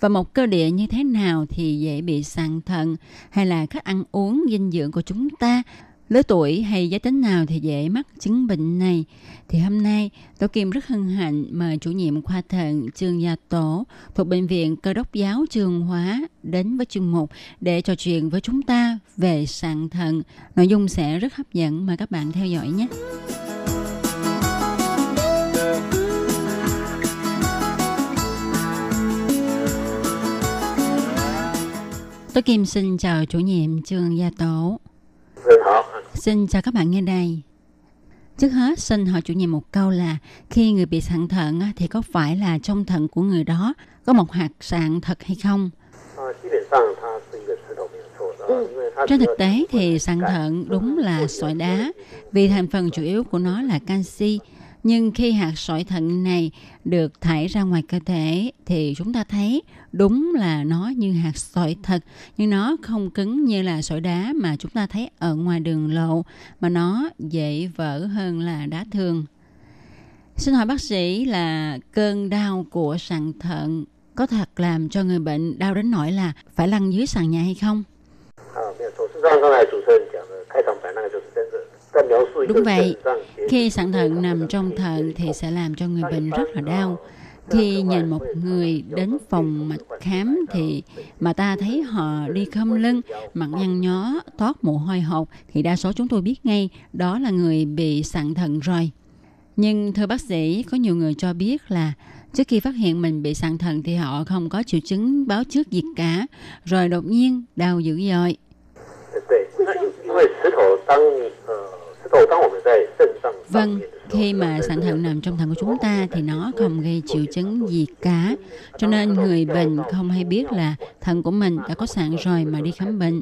Và một cơ địa như thế nào thì dễ bị sạn thận hay là cách ăn uống dinh dưỡng của chúng ta lứa tuổi hay giới tính nào thì dễ mắc chứng bệnh này. Thì hôm nay, Tổ Kim rất hân hạnh mời chủ nhiệm khoa thận Trương Gia Tổ thuộc Bệnh viện Cơ đốc giáo Trường Hóa đến với chương mục để trò chuyện với chúng ta về sạn thận. Nội dung sẽ rất hấp dẫn, mời các bạn theo dõi nhé. Tôi Kim xin chào chủ nhiệm Trương Gia Tổ. Xin chào các bạn nghe đây. Trước hết, xin hỏi chủ nhiệm một câu là khi người bị sạn thận thì có phải là trong thận của người đó có một hạt sạn thật hay không? Ừ, trên thực tế thì sạn thận đúng là sỏi đá vì thành phần chủ yếu của nó là canxi nhưng khi hạt sỏi thận này được thải ra ngoài cơ thể thì chúng ta thấy đúng là nó như hạt sỏi thật nhưng nó không cứng như là sỏi đá mà chúng ta thấy ở ngoài đường lộ mà nó dễ vỡ hơn là đá thường. Xin hỏi bác sĩ là cơn đau của sàn thận có thật làm cho người bệnh đau đến nỗi là phải lăn dưới sàn nhà hay không? À, Đúng vậy, khi sạn thận nằm trong thận thì sẽ làm cho người bệnh rất là đau. Khi nhìn một người đến phòng mạch khám thì mà ta thấy họ đi khom lưng, mặt nhăn nhó, toát mồ hôi hột thì đa số chúng tôi biết ngay đó là người bị sạn thận rồi. Nhưng thưa bác sĩ, có nhiều người cho biết là trước khi phát hiện mình bị sạn thận thì họ không có triệu chứng báo trước gì cả, rồi đột nhiên đau dữ dội. Vâng, khi mà sạn thận nằm trong thận của chúng ta thì nó không gây triệu chứng gì cả. Cho nên người bệnh không hay biết là thận của mình đã có sạn rồi mà đi khám bệnh.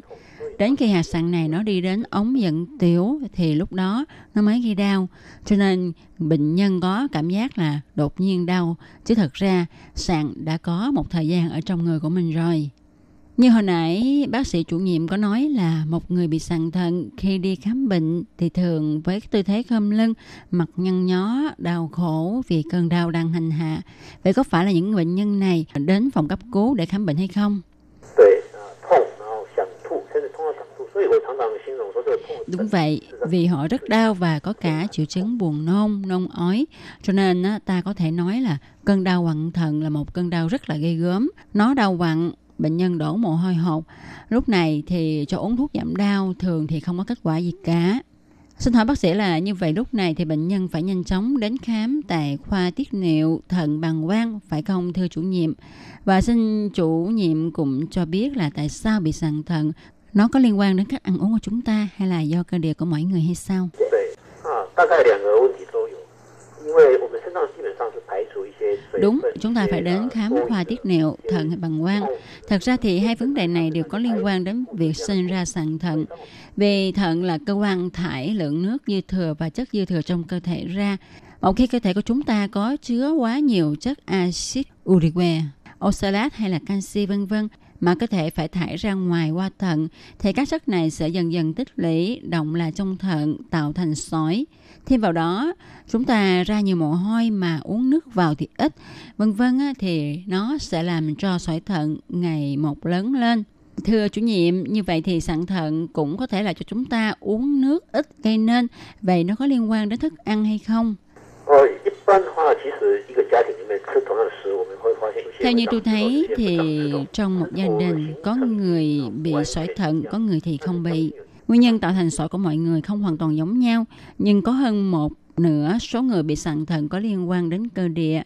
Đến khi hạt sạn này nó đi đến ống dẫn tiểu thì lúc đó nó mới gây đau. Cho nên bệnh nhân có cảm giác là đột nhiên đau. Chứ thật ra sạn đã có một thời gian ở trong người của mình rồi. Như hồi nãy bác sĩ chủ nhiệm có nói là một người bị sàn thận khi đi khám bệnh thì thường với tư thế khom lưng, mặt nhăn nhó, đau khổ vì cơn đau đang hành hạ. Vậy có phải là những bệnh nhân này đến phòng cấp cứu để khám bệnh hay không? Đúng vậy, vì họ rất đau và có cả triệu chứng buồn nôn, nôn ói. Cho nên ta có thể nói là cơn đau quặn thận là một cơn đau rất là ghê gớm. Nó đau quặn bệnh nhân đổ mồ hôi hột. Lúc này thì cho uống thuốc giảm đau thường thì không có kết quả gì cả. Xin hỏi bác sĩ là như vậy lúc này thì bệnh nhân phải nhanh chóng đến khám tại khoa tiết niệu thận bàng quang, phải không, thưa chủ nhiệm? Và xin chủ nhiệm cũng cho biết là tại sao bị sàn thận, nó có liên quan đến cách ăn uống của chúng ta hay là do cơ địa của mỗi người hay sao? Đúng, chúng ta phải đến khám khoa tiết niệu, thận hay bằng quang. Thật ra thì hai vấn đề này đều có liên quan đến việc sinh ra sạn thận. Vì thận là cơ quan thải lượng nước dư thừa và chất dư thừa trong cơ thể ra. Một khi cơ thể của chúng ta có chứa quá nhiều chất axit urique, oxalat hay là canxi vân vân mà cơ thể phải thải ra ngoài qua thận thì các chất này sẽ dần dần tích lũy, động lại trong thận, tạo thành sỏi. Thêm vào đó, chúng ta ra nhiều mồ hôi mà uống nước vào thì ít. Vân vân thì nó sẽ làm cho sỏi thận ngày một lớn lên. Thưa chủ nhiệm, như vậy thì sạn thận cũng có thể là cho chúng ta uống nước ít gây nên. Vậy nó có liên quan đến thức ăn hay không? Theo như tôi thấy thì trong một gia đình có người bị sỏi thận, có người thì không bị. Nguyên nhân tạo thành sỏi của mọi người không hoàn toàn giống nhau, nhưng có hơn một nửa số người bị sạn thận có liên quan đến cơ địa.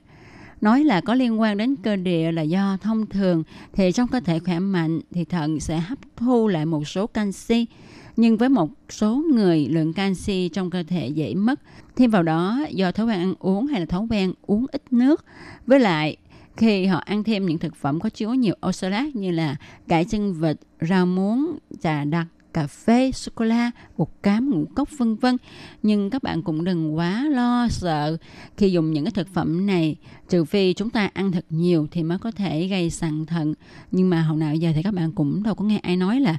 Nói là có liên quan đến cơ địa là do thông thường thì trong cơ thể khỏe mạnh thì thận sẽ hấp thu lại một số canxi nhưng với một số người lượng canxi trong cơ thể dễ mất. Thêm vào đó do thói quen ăn uống hay là thói quen uống ít nước. Với lại khi họ ăn thêm những thực phẩm có chứa nhiều oxalat như là cải chân vịt, rau muống, trà đặc, cà phê, sô cô la, bột cám, ngũ cốc vân vân. Nhưng các bạn cũng đừng quá lo sợ khi dùng những cái thực phẩm này, trừ phi chúng ta ăn thật nhiều thì mới có thể gây sạn thận. Nhưng mà hồi nào giờ thì các bạn cũng đâu có nghe ai nói là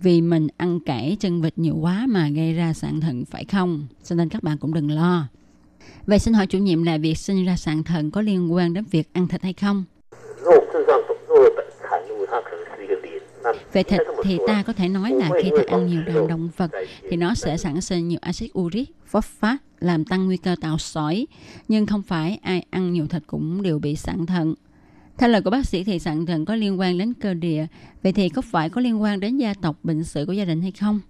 vì mình ăn cải chân vịt nhiều quá mà gây ra sạn thận phải không? Cho nên các bạn cũng đừng lo. Vậy xin hỏi chủ nhiệm là việc sinh ra sạn thận có liên quan đến việc ăn thịt hay không? Về thịt thì ta có thể nói là khi ta ăn nhiều đàn động vật thì nó sẽ sản sinh nhiều axit uric, phosphat làm tăng nguy cơ tạo sỏi. Nhưng không phải ai ăn nhiều thịt cũng đều bị sạn thận. Theo lời của bác sĩ thì sạn thận có liên quan đến cơ địa. Vậy thì có phải có liên quan đến gia tộc bệnh sử của gia đình hay không?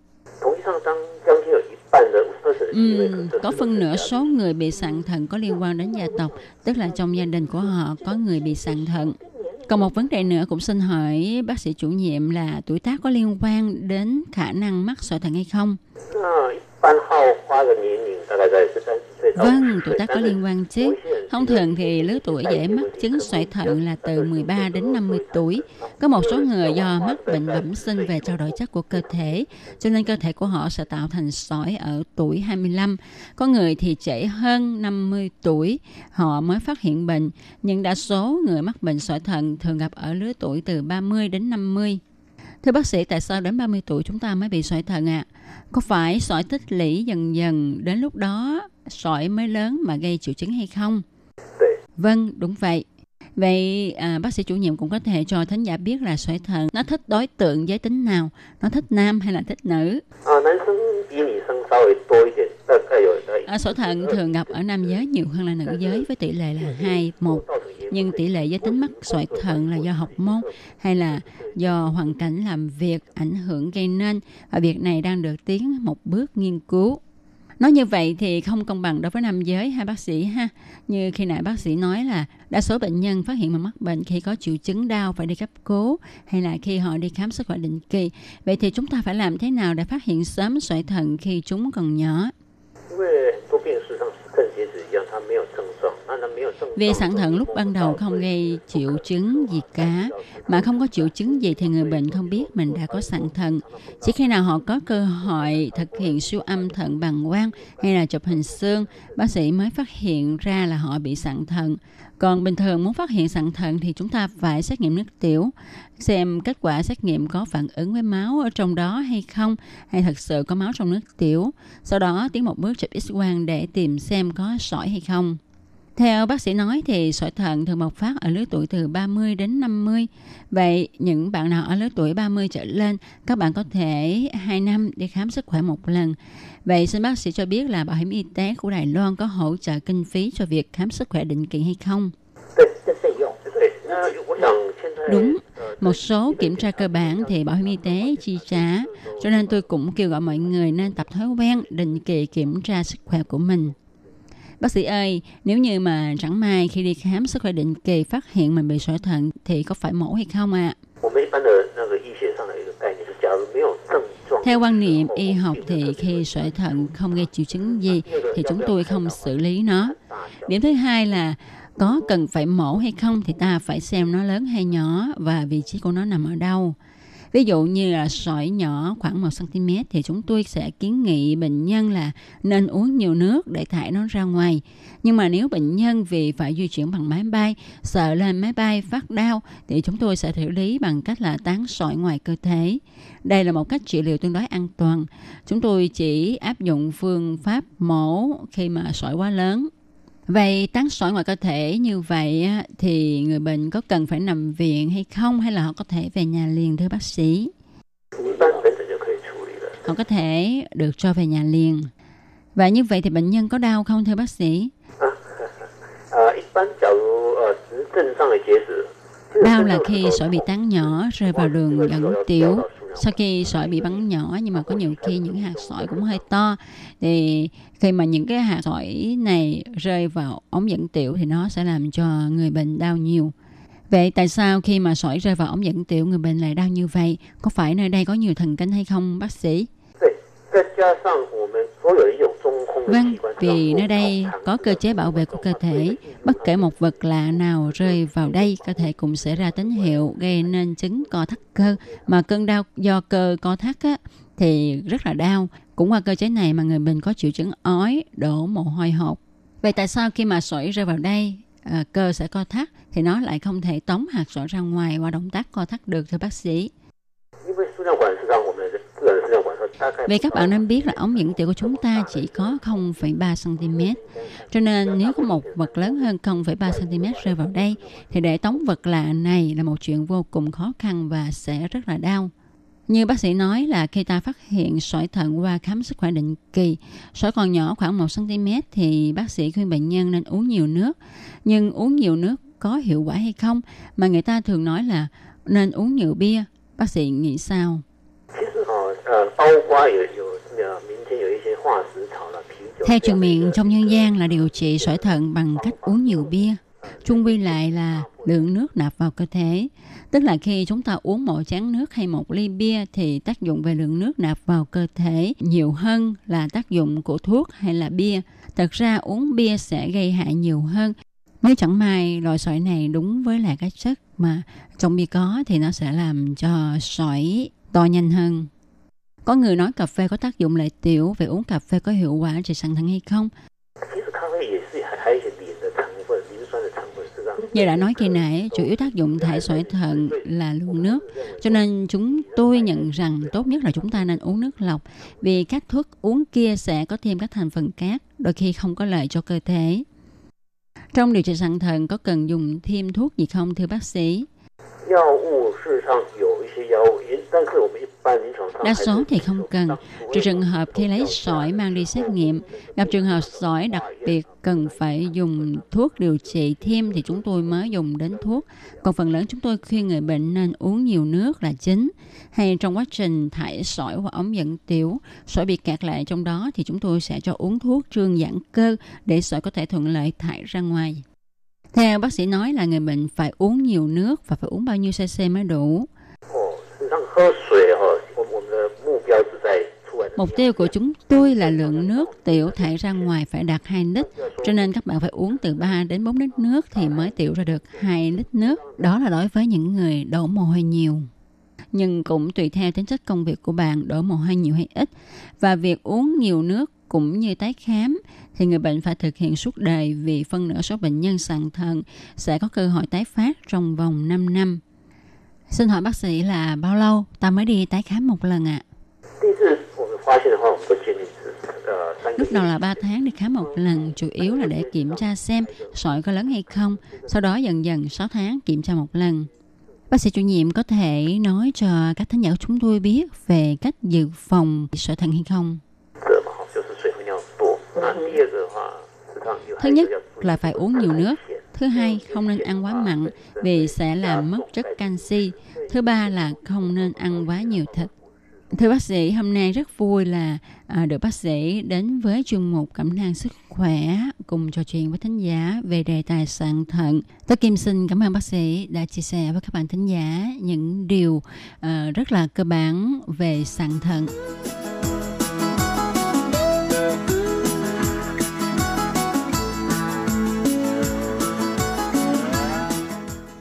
Ừ, có phân nửa số người bị sạn thận có liên quan đến gia tộc, tức là trong gia đình của họ có người bị sạn thận. Còn một vấn đề nữa cũng xin hỏi bác sĩ chủ nhiệm là tuổi tác có liên quan đến khả năng mắc sỏi thận hay không? Vâng, vâng tuổi tác có liên quan chứ. Thông thường thì lứa tuổi dễ mắc chứng sỏi thận là từ 13 đến 50 tuổi. Có một số người do mắc bệnh bẩm sinh về trao đổi chất của cơ thể, cho nên cơ thể của họ sẽ tạo thành sỏi ở tuổi 25. Có người thì trễ hơn 50 tuổi, họ mới phát hiện bệnh, nhưng đa số người mắc bệnh sỏi thận thường gặp ở lứa tuổi từ 30 đến 50. Thưa bác sĩ, tại sao đến 30 tuổi chúng ta mới bị sỏi thận ạ? À? Có phải sỏi tích lũy dần dần đến lúc đó sỏi mới lớn mà gây triệu chứng hay không? Vâng, đúng vậy. Vậy à, bác sĩ chủ nhiệm cũng có thể cho thính giả biết là sỏi thận nó thích đối tượng giới tính nào, nó thích nam hay là thích nữ? À, à, sỏi thận thường gặp ở nam giới nhiều hơn là nữ giới với tỷ lệ là 2 1. Nhưng tỷ lệ giới tính mắc sỏi thận là do học môn hay là do hoàn cảnh làm việc ảnh hưởng gây nên và việc này đang được tiến một bước nghiên cứu. Nói như vậy thì không công bằng đối với nam giới hay bác sĩ ha. Như khi nãy bác sĩ nói là đa số bệnh nhân phát hiện mà mắc bệnh khi có triệu chứng đau phải đi cấp cứu hay là khi họ đi khám sức khỏe định kỳ. Vậy thì chúng ta phải làm thế nào để phát hiện sớm sỏi thận khi chúng còn nhỏ? Về sẵn thận lúc ban đầu không gây triệu chứng gì cả, mà không có triệu chứng gì thì người bệnh không biết mình đã có sẵn thận. Chỉ khi nào họ có cơ hội thực hiện siêu âm thận bằng quang hay là chụp hình xương, bác sĩ mới phát hiện ra là họ bị sẵn thận. Còn bình thường muốn phát hiện sẵn thận thì chúng ta phải xét nghiệm nước tiểu, xem kết quả xét nghiệm có phản ứng với máu ở trong đó hay không, hay thật sự có máu trong nước tiểu. Sau đó tiến một bước chụp x-quang để tìm xem có sỏi hay không. Theo bác sĩ nói thì sỏi thận thường bộc phát ở lứa tuổi từ 30 đến 50. Vậy những bạn nào ở lứa tuổi 30 trở lên, các bạn có thể 2 năm đi khám sức khỏe một lần. Vậy xin bác sĩ cho biết là bảo hiểm y tế của Đài Loan có hỗ trợ kinh phí cho việc khám sức khỏe định kỳ hay không? Đúng, một số kiểm tra cơ bản thì bảo hiểm y tế chi trả, cho nên tôi cũng kêu gọi mọi người nên tập thói quen định kỳ kiểm tra sức khỏe của mình. Bác sĩ ơi, nếu như mà chẳng may khi đi khám sức khỏe định kỳ phát hiện mình bị sỏi thận thì có phải mổ hay không ạ? À? Theo quan niệm y học thì khi sỏi thận không gây triệu chứng gì thì chúng tôi không xử lý nó. Điểm thứ hai là có cần phải mổ hay không thì ta phải xem nó lớn hay nhỏ và vị trí của nó nằm ở đâu. Ví dụ như là sỏi nhỏ khoảng 1 cm thì chúng tôi sẽ kiến nghị bệnh nhân là nên uống nhiều nước để thải nó ra ngoài. Nhưng mà nếu bệnh nhân vì phải di chuyển bằng máy bay, sợ lên máy bay phát đau thì chúng tôi sẽ xử lý bằng cách là tán sỏi ngoài cơ thể. Đây là một cách trị liệu tương đối an toàn. Chúng tôi chỉ áp dụng phương pháp mổ khi mà sỏi quá lớn Vậy tán sỏi ngoài cơ thể, như vậy thì người bệnh có cần phải nằm viện hay không, hay là họ có thể về nhà liền, thưa bác sĩ? Họ có thể được cho về nhà liền. Và như vậy thì bệnh nhân có đau không, thưa bác sĩ? Đau là khi sỏi bị tán nhỏ, rơi vào đường dẫn tiểu sau khi sỏi bị bắn nhỏ, nhưng mà có nhiều khi những hạt sỏi cũng hơi to, thì khi mà những cái hạt sỏi này rơi vào ống dẫn tiểu thì nó sẽ làm cho người bệnh đau nhiều Vậy tại sao khi mà sỏi rơi vào ống dẫn tiểu, người bệnh lại đau như vậy? Có phải nơi đây có nhiều thần kinh hay không, bác sĩ? Vâng, vì nơi đây có cơ chế bảo vệ của cơ thể. Bất kể một vật lạ nào rơi vào đây, cơ thể cũng sẽ ra tín hiệu gây nên chứng co thắt cơ. Mà cơn đau do cơ co thắt á, thì rất là đau. Cũng qua cơ chế này mà người bệnh có triệu chứng ói, đổ mồ hôi hột. Vậy tại sao khi mà sỏi rơi vào đây, à, cơ sẽ co thắt thì nó lại không thể tống hạt sỏi ra ngoài qua động tác co thắt được thưa bác sĩ? Vì các bạn nên biết là ống dẫn tiểu của chúng ta chỉ có 0,3 cm. Cho nên nếu có một vật lớn hơn 0,3 cm rơi vào đây thì để tống vật lạ này là một chuyện vô cùng khó khăn và sẽ rất là đau. Như bác sĩ nói là khi ta phát hiện sỏi thận qua khám sức khỏe định kỳ, sỏi còn nhỏ khoảng 1 cm thì bác sĩ khuyên bệnh nhân nên uống nhiều nước. Nhưng uống nhiều nước có hiệu quả hay không mà người ta thường nói là nên uống nhiều bia. Bác sĩ nghĩ sao? Theo truyền miệng, trong nhân gian là điều trị sỏi thận bằng cách uống nhiều bia. Chung quy lại là lượng nước nạp vào cơ thể. Tức là khi chúng ta uống một chén nước hay một ly bia thì tác dụng về lượng nước nạp vào cơ thể nhiều hơn là tác dụng của thuốc hay là bia. Thật ra uống bia sẽ gây hại nhiều hơn. Nếu chẳng may loại sỏi này đúng với lại các chất mà trong bia có thì nó sẽ làm cho sỏi to nhanh hơn. Có người nói cà phê có tác dụng lợi tiểu, vậy uống cà phê có hiệu quả trị sẵn thận hay không? Như đã nói kỳ nãy, chủ yếu tác dụng thải sỏi thận là luồng nước. Cho nên chúng tôi nhận rằng tốt nhất là chúng ta nên uống nước lọc vì các thuốc uống kia sẽ có thêm các thành phần cát, đôi khi không có lợi cho cơ thể. Trong điều trị sẵn thận có cần dùng thêm thuốc gì không thưa bác sĩ? 药物事实上有一些药物，但是我们一般临床上 Đa số thì không cần, trừ trường hợp khi lấy sỏi mang đi xét nghiệm. Gặp trường hợp sỏi đặc biệt cần phải dùng thuốc điều trị thêm thì chúng tôi mới dùng đến thuốc. Còn phần lớn chúng tôi khuyên người bệnh nên uống nhiều nước là chính. Hay trong quá trình thải sỏi hoặc ống dẫn tiểu, sỏi bị kẹt lại trong đó thì chúng tôi sẽ cho uống thuốc trương giãn cơ để sỏi có thể thuận lợi thải ra ngoài. Theo bác sĩ nói là người bệnh phải uống nhiều nước và phải uống bao nhiêu cc mới đủ. Mục tiêu của chúng tôi là lượng nước tiểu thải ra ngoài phải đạt 2 lít, cho nên các bạn phải uống từ 3 đến 4 lít nước thì mới tiểu ra được 2 lít nước. Đó là đối với những người đổ mồ hôi nhiều. Nhưng cũng tùy theo tính chất công việc của bạn đổ mồ hôi nhiều hay ít. Và việc uống nhiều nước cũng như tái khám thì người bệnh phải thực hiện suốt đời vì phân nửa số bệnh nhân sàn thận sẽ có cơ hội tái phát trong vòng 5 năm. Xin hỏi bác sĩ là bao lâu ta mới đi tái khám một lần ạ? À? Lúc đầu là 3 tháng đi khám một lần, chủ yếu là để kiểm tra xem sỏi có lớn hay không. Sau đó dần dần 6 tháng kiểm tra một lần. Bác sĩ chủ nhiệm có thể nói cho các thính giả của chúng tôi biết về cách dự phòng sỏi thận hay không? Thứ nhất là phải uống nhiều nước. Thứ hai, không nên ăn quá mặn vì sẽ làm mất chất canxi. Thứ ba là không nên ăn quá nhiều thịt thưa bác sĩ, hôm nay rất vui là à, được bác sĩ đến với chuyên mục cẩm nang sức khỏe cùng trò chuyện với thính giả về đề tài sạn thận. Tôi Kim xin cảm ơn bác sĩ đã chia sẻ với các bạn thính giả những điều à, rất là cơ bản về sạn thận.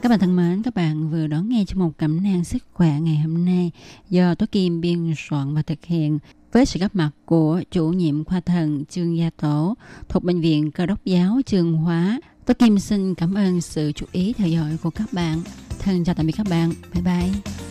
Các bạn thân mến, các bạn vừa đón nghe cho một cẩm nang sức khỏe ngày hôm nay do Tố Kim biên soạn và thực hiện với sự góp mặt của chủ nhiệm khoa thần Trương Gia Tổ thuộc Bệnh viện Cơ đốc giáo Trường Hóa. Tố Kim xin cảm ơn sự chú ý theo dõi của các bạn. Thân chào tạm biệt các bạn. Bye bye.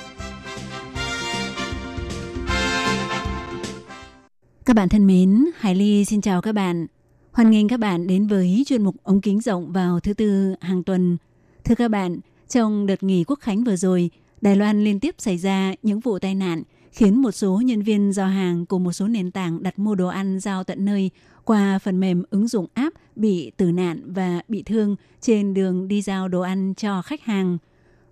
Các bạn thân mến, Hải Ly xin chào các bạn. Hoan nghênh các bạn đến với chuyên mục ống kính rộng vào thứ tư hàng tuần. Thưa các bạn, trong đợt nghỉ quốc khánh vừa rồi, Đài Loan liên tiếp xảy ra những vụ tai nạn khiến một số nhân viên giao hàng của một số nền tảng đặt mua đồ ăn giao tận nơi qua phần mềm ứng dụng app bị tử nạn và bị thương trên đường đi giao đồ ăn cho khách hàng.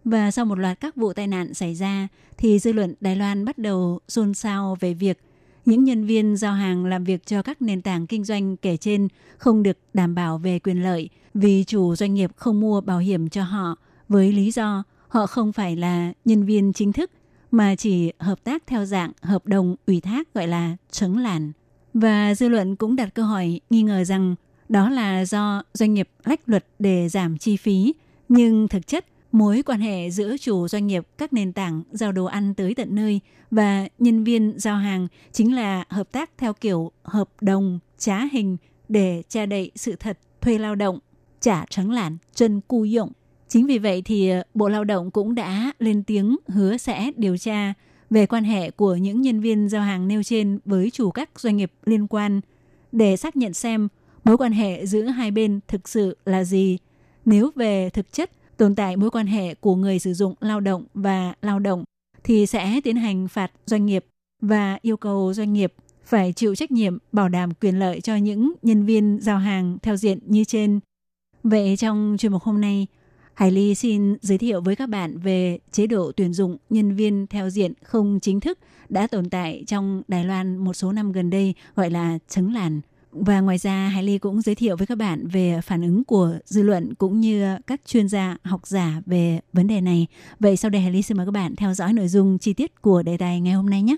Và sau một loạt các vụ tai nạn xảy ra, thì dư luận Đài Loan bắt đầu xôn xao về việc những nhân viên giao hàng làm việc cho các nền tảng kinh doanh kể trên không được đảm bảo về quyền lợi vì chủ doanh nghiệp không mua bảo hiểm cho họ với lý do họ không phải là nhân viên chính thức mà chỉ hợp tác theo dạng hợp đồng ủy thác gọi là trứng làn. Và dư luận cũng đặt câu hỏi nghi ngờ rằng đó là do doanh nghiệp lách luật để giảm chi phí, nhưng thực chất mối quan hệ giữa chủ doanh nghiệp các nền tảng giao đồ ăn tới tận nơi và nhân viên giao hàng chính là hợp tác theo kiểu hợp đồng trá hình để che đậy sự thật thuê lao động, trả trắng lản, chân cu dụng. Chính vì vậy thì ờ, Bộ Lao động cũng đã lên tiếng hứa sẽ điều tra về quan hệ của những nhân viên giao hàng nêu trên với chủ các doanh nghiệp liên quan để xác nhận xem mối quan hệ giữa hai bên thực sự là gì. Nếu về thực chất tồn tại mối quan hệ của người sử dụng lao động và lao động thì sẽ tiến hành phạt doanh nghiệp và yêu cầu doanh nghiệp phải chịu trách nhiệm bảo đảm quyền lợi cho những nhân viên giao hàng theo diện như trên. Vậy trong chuyên mục hôm nay, Hải Ly xin giới thiệu với các bạn về chế độ tuyển dụng nhân viên theo diện không chính thức đã tồn tại trong Đài Loan một số năm gần đây gọi là trứng làn. Và ngoài ra, Hải Ly cũng giới thiệu với các bạn về phản ứng của dư luận cũng như các chuyên gia học giả về vấn đề này. Vậy sau đây Hải Ly xin mời các bạn theo dõi nội dung chi tiết của đề tài ngày hôm nay nhé.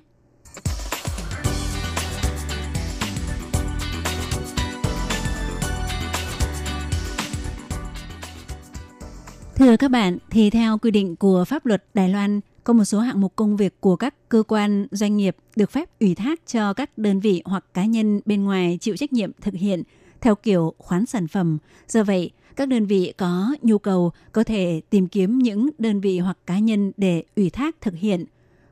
Thưa các bạn, thì theo quy định của pháp luật Đài Loan, có một số hạng mục công việc của các cơ quan doanh nghiệp được phép ủy thác cho các đơn vị hoặc cá nhân bên ngoài chịu trách nhiệm thực hiện theo kiểu khoán sản phẩm. Do vậy, các đơn vị có nhu cầu có thể tìm kiếm những đơn vị hoặc cá nhân để ủy thác thực hiện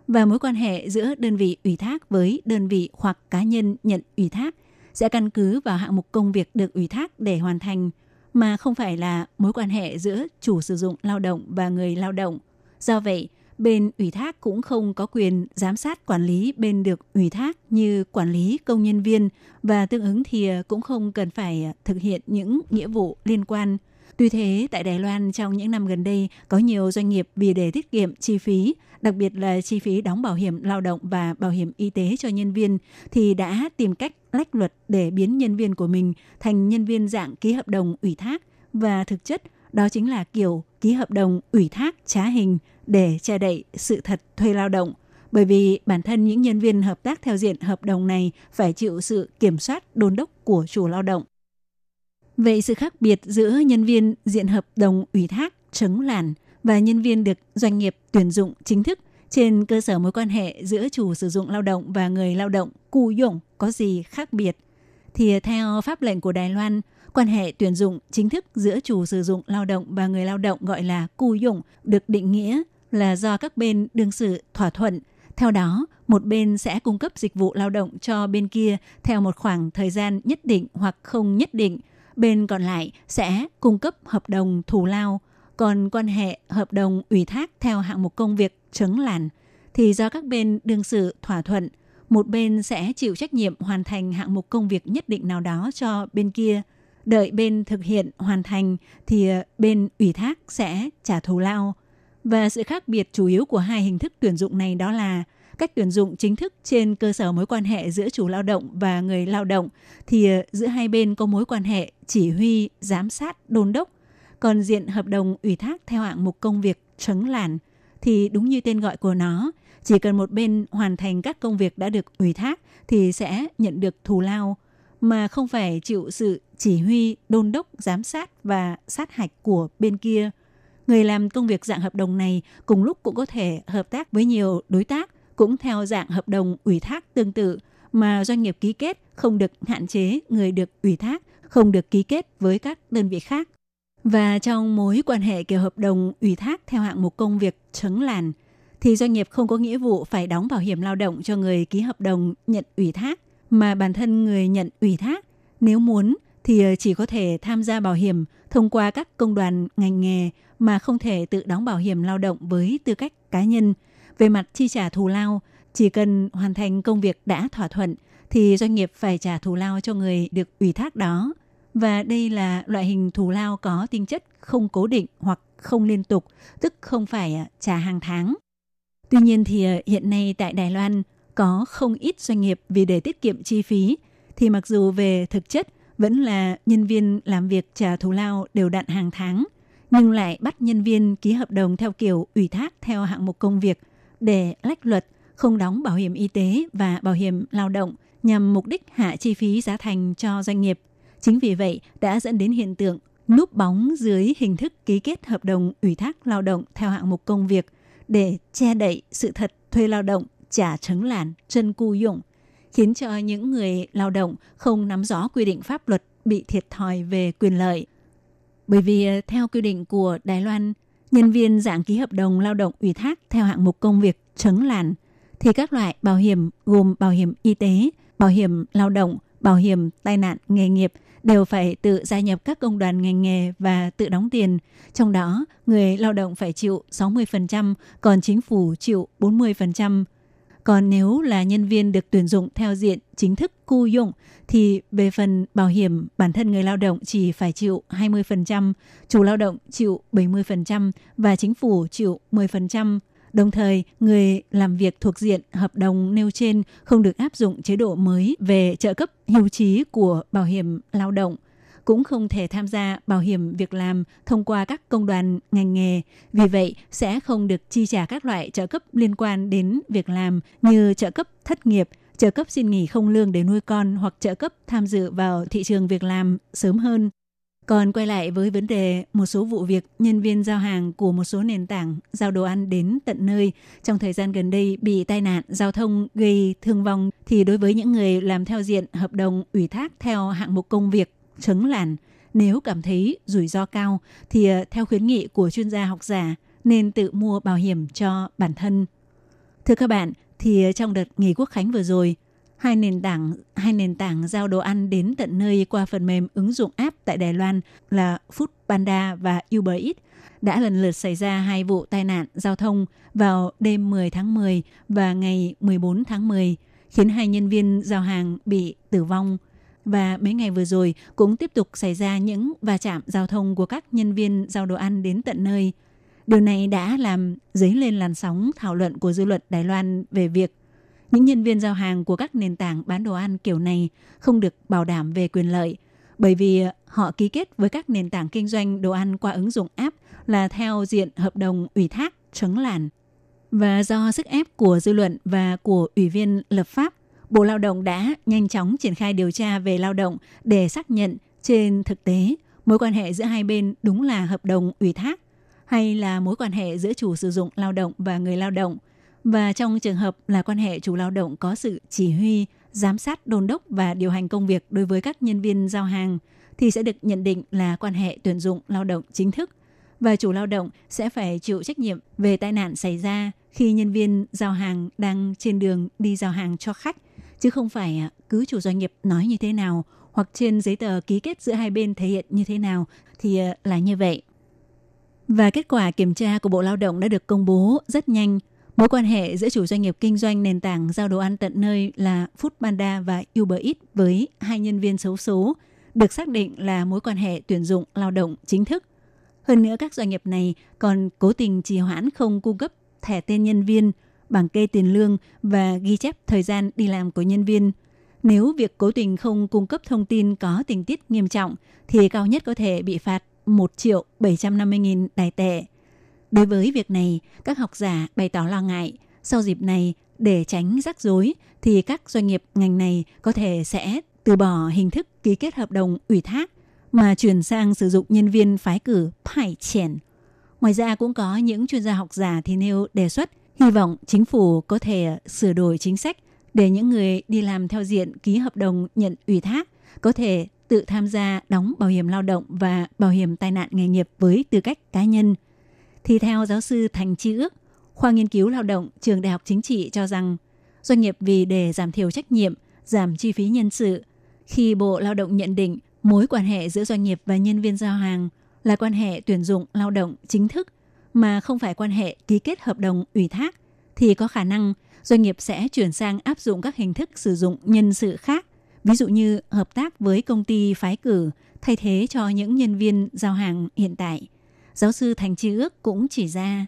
và mối quan hệ giữa đơn vị ủy thác với đơn vị hoặc cá nhân nhận ủy thác sẽ căn cứ vào hạng mục công việc được ủy thác để hoàn thành mà không phải là mối quan hệ giữa chủ sử dụng lao động và người lao động. Do vậy, bên ủy thác cũng không có quyền giám sát quản lý bên được ủy thác như quản lý công nhân viên và tương ứng thì à, cũng không cần phải à, thực hiện những nghĩa vụ liên quan. Tuy thế, tại Đài Loan trong những năm gần đây có nhiều doanh nghiệp vì để tiết kiệm chi phí, đặc biệt là chi phí đóng bảo hiểm lao động và bảo hiểm y tế cho nhân viên thì đã tìm cách lách luật để biến nhân viên của mình thành nhân viên dạng ký hợp đồng ủy thác và thực chất đó chính là kiểu ký hợp đồng ủy thác trá hình để che đậy sự thật thuê lao động. Bởi vì bản thân những nhân viên hợp tác theo diện hợp đồng này phải chịu sự kiểm soát đôn đốc của chủ lao động. Vậy sự khác biệt giữa nhân viên diện hợp đồng ủy thác chống làn và nhân viên được doanh nghiệp tuyển dụng chính thức trên cơ sở mối quan hệ giữa chủ sử dụng lao động và người lao động cù dụng có gì khác biệt? Thì theo pháp lệnh của Đài Loan, quan hệ tuyển dụng chính thức giữa chủ sử dụng lao động và người lao động gọi là cù dụng được định nghĩa là do các bên đương sự thỏa thuận. Theo đó, một bên sẽ cung cấp dịch vụ lao động cho bên kia theo một khoảng thời gian nhất định hoặc không nhất định. Bên còn lại sẽ cung cấp hợp đồng thù lao. Còn quan hệ hợp đồng ủy thác theo hạng mục công việc chứng làn thì do các bên đương sự thỏa thuận, một bên sẽ chịu trách nhiệm hoàn thành hạng mục công việc nhất định nào đó cho bên kia. Đợi bên thực hiện hoàn thành thì bên ủy thác sẽ trả thù lao. Và sự khác biệt chủ yếu của hai hình thức tuyển dụng này đó là cách tuyển dụng chính thức trên cơ sở mối quan hệ giữa chủ lao động và người lao động thì ờ, giữa hai bên có mối quan hệ chỉ huy, giám sát, đôn đốc. Còn diện hợp đồng ủy thác theo hạng mục công việc trấn làn thì đúng như tên gọi của nó, chỉ cần một bên hoàn thành các công việc đã được ủy thác thì sẽ nhận được thù lao mà không phải chịu sự chỉ huy, đôn đốc, giám sát và sát hạch của bên kia. Người làm công việc dạng hợp đồng này cùng lúc cũng có thể hợp tác với nhiều đối tác cũng theo dạng hợp đồng ủy thác tương tự mà doanh nghiệp ký kết không được hạn chế người được ủy thác không được ký kết với các đơn vị khác. Và trong mối quan hệ kiểu hợp đồng ủy thác theo hạng mục công việc chứng làn, thì doanh nghiệp không có nghĩa vụ phải đóng bảo hiểm lao động cho người ký hợp đồng nhận ủy thác, mà bản thân người nhận ủy thác nếu muốn thì chỉ có thể tham gia bảo hiểm thông qua các công đoàn ngành nghề mà không thể tự đóng bảo hiểm lao động với tư cách cá nhân. Về mặt chi trả thù lao, chỉ cần hoàn thành công việc đã thỏa thuận thì doanh nghiệp phải trả thù lao cho người được ủy thác đó và đây là loại hình thù lao có tính chất không cố định hoặc không liên tục, tức không phải à, trả hàng tháng. Tuy nhiên thì à, hiện nay tại Đài Loan có không ít doanh nghiệp vì để tiết kiệm chi phí thì mặc dù về thực chất vẫn là nhân viên làm việc trả thù lao đều đặn hàng tháng, nhưng lại bắt nhân viên ký hợp đồng theo kiểu ủy thác theo hạng mục công việc để lách luật, không đóng bảo hiểm y tế và bảo hiểm lao động nhằm mục đích hạ chi phí giá thành cho doanh nghiệp. Chính vì vậy đã dẫn đến hiện tượng núp bóng dưới hình thức ký kết hợp đồng ủy thác lao động theo hạng mục công việc để che đậy sự thật thuê lao động trả trứng làn chân cu dụng, khiến cho những người lao động không nắm rõ quy định pháp luật bị thiệt thòi về quyền lợi. Bởi vì ờ, theo quy định của Đài Loan, nhân viên dạng ký hợp đồng lao động ủy thác theo hạng mục công việc chấn làn thì các loại bảo hiểm gồm bảo hiểm y tế, bảo hiểm lao động, bảo hiểm tai nạn nghề nghiệp – đều phải tự gia nhập các công đoàn ngành nghề và tự đóng tiền. Trong đó, người lao động phải chịu 60%, còn chính phủ chịu 40%. Còn nếu là nhân viên được tuyển dụng theo diện chính thức cu dụng thì về phần bảo hiểm bản thân người lao động chỉ phải chịu 20%, chủ lao động chịu 70% và chính phủ chịu 10%. Đồng thời, người làm việc thuộc diện hợp đồng nêu trên không được áp dụng chế độ mới về trợ cấp hưu trí của bảo hiểm lao động cũng không thể tham gia bảo hiểm việc làm thông qua các công đoàn ngành nghề. Vì vậy, sẽ không được chi trả các loại trợ cấp liên quan đến việc làm như trợ cấp thất nghiệp, trợ cấp xin nghỉ không lương để nuôi con hoặc trợ cấp tham dự vào thị trường việc làm sớm hơn. Còn quay lại với vấn đề một số vụ việc nhân viên giao hàng của một số nền tảng giao đồ ăn đến tận nơi trong thời gian gần đây bị tai nạn giao thông gây thương vong thì đối với những người làm theo diện hợp đồng ủy thác theo hạng mục công việc trứng làn nếu cảm thấy rủi ro cao thì ờ, theo khuyến nghị của chuyên gia học giả nên tự mua bảo hiểm cho bản thân. Thưa các bạn, thì ờ, trong đợt nghỉ quốc khánh vừa rồi, hai nền tảng hai nền tảng giao đồ ăn đến tận nơi qua phần mềm ứng dụng app tại Đài Loan là Foodpanda và Uber Eats đã lần lượt xảy ra hai vụ tai nạn giao thông vào đêm 10 tháng 10 và ngày 14 tháng 10, khiến hai nhân viên giao hàng bị tử vong. Và mấy ngày vừa rồi cũng tiếp tục xảy ra những va chạm giao thông của các nhân viên giao đồ ăn đến tận nơi. Điều này đã làm dấy lên làn sóng thảo luận của dư luận Đài Loan về việc những nhân viên giao hàng của các nền tảng bán đồ ăn kiểu này không được bảo đảm về quyền lợi bởi vì họ ký kết với các nền tảng kinh doanh đồ ăn qua ứng dụng app là theo diện hợp đồng ủy thác trứng làn. Và do sức ép của dư luận và của Ủy viên lập pháp, Bộ Lao động đã nhanh chóng triển khai điều tra về lao động để xác nhận trên thực tế mối quan hệ giữa hai bên đúng là hợp đồng ủy thác hay là mối quan hệ giữa chủ sử dụng lao động và người lao động. Và trong trường hợp là quan hệ chủ lao động có sự chỉ huy, giám sát đôn đốc và điều hành công việc đối với các nhân viên giao hàng thì sẽ được nhận định là quan hệ tuyển dụng lao động chính thức và chủ lao động sẽ phải chịu trách nhiệm về tai nạn xảy ra khi nhân viên giao hàng đang trên đường đi giao hàng cho khách chứ không phải à, cứ chủ doanh nghiệp nói như thế nào hoặc trên giấy tờ ký kết giữa hai bên thể hiện như thế nào thì à, là như vậy. Và kết quả kiểm tra của Bộ Lao động đã được công bố rất nhanh. Mối quan hệ giữa chủ doanh nghiệp kinh doanh nền tảng giao đồ ăn tận nơi là Foodpanda và Uber Eats với hai nhân viên xấu số được xác định là mối quan hệ tuyển dụng lao động chính thức. Hơn nữa các doanh nghiệp này còn cố tình trì hoãn không cung cấp thẻ tên nhân viên, bảng kê tiền lương và ghi chép thời gian đi làm của nhân viên. Nếu việc cố tình không cung cấp thông tin có tình tiết nghiêm trọng thì cao nhất có thể bị phạt 1 triệu 750 nghìn đài tệ. Đối với việc này, các học giả bày tỏ lo ngại sau dịp này để tránh rắc rối thì các doanh nghiệp ngành này có thể sẽ từ bỏ hình thức ký kết hợp đồng ủy thác mà chuyển sang sử dụng nhân viên phái cử phải triển. Ngoài ra cũng có những chuyên gia học giả thì nêu đề xuất hy vọng chính phủ có thể sửa đổi chính sách để những người đi làm theo diện ký hợp đồng nhận ủy thác có thể tự tham gia đóng bảo hiểm lao động và bảo hiểm tai nạn nghề nghiệp với tư cách cá nhân. Thì theo giáo sư Thành Chi ước, khoa nghiên cứu lao động trường Đại học Chính trị cho rằng doanh nghiệp vì để giảm thiểu trách nhiệm, giảm chi phí nhân sự, khi Bộ Lao động nhận định mối quan hệ giữa doanh nghiệp và nhân viên giao hàng là quan hệ tuyển dụng lao động chính thức mà không phải quan hệ ký kết hợp đồng ủy thác thì có khả năng doanh nghiệp sẽ chuyển sang áp dụng các hình thức sử dụng nhân sự khác, ví dụ như hợp tác với công ty phái cử thay thế cho những nhân viên giao hàng hiện tại. Giáo sư Thành Chi ước cũng chỉ ra,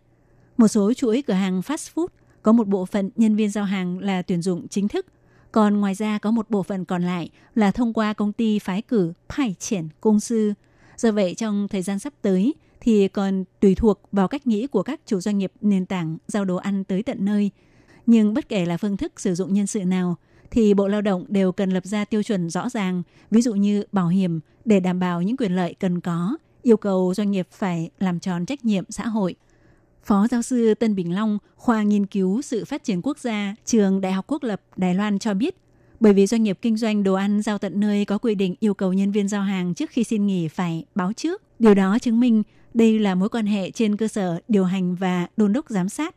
một số chuỗi cửa hàng fast food có một bộ phận nhân viên giao hàng là tuyển dụng chính thức, còn ngoài ra có một bộ phận còn lại là thông qua công ty phái cử Pai Triển Công Sư. Do vậy trong thời gian sắp tới thì còn tùy thuộc vào cách nghĩ của các chủ doanh nghiệp nền tảng giao đồ ăn tới tận nơi. Nhưng bất kể là phương thức sử dụng nhân sự nào, thì Bộ Lao động đều cần lập ra tiêu chuẩn rõ ràng, ví dụ như bảo hiểm để đảm bảo những quyền lợi cần có, yêu cầu doanh nghiệp phải làm tròn trách nhiệm xã hội. Phó giáo sư Tân Bình Long, khoa nghiên cứu sự phát triển quốc gia, trường Đại học Quốc lập Đài Loan cho biết, bởi vì doanh nghiệp kinh doanh đồ ăn giao tận nơi có quy định yêu cầu nhân viên giao hàng trước khi xin nghỉ phải báo trước. Điều đó chứng minh đây là mối quan hệ trên cơ sở điều hành và đôn đốc giám sát.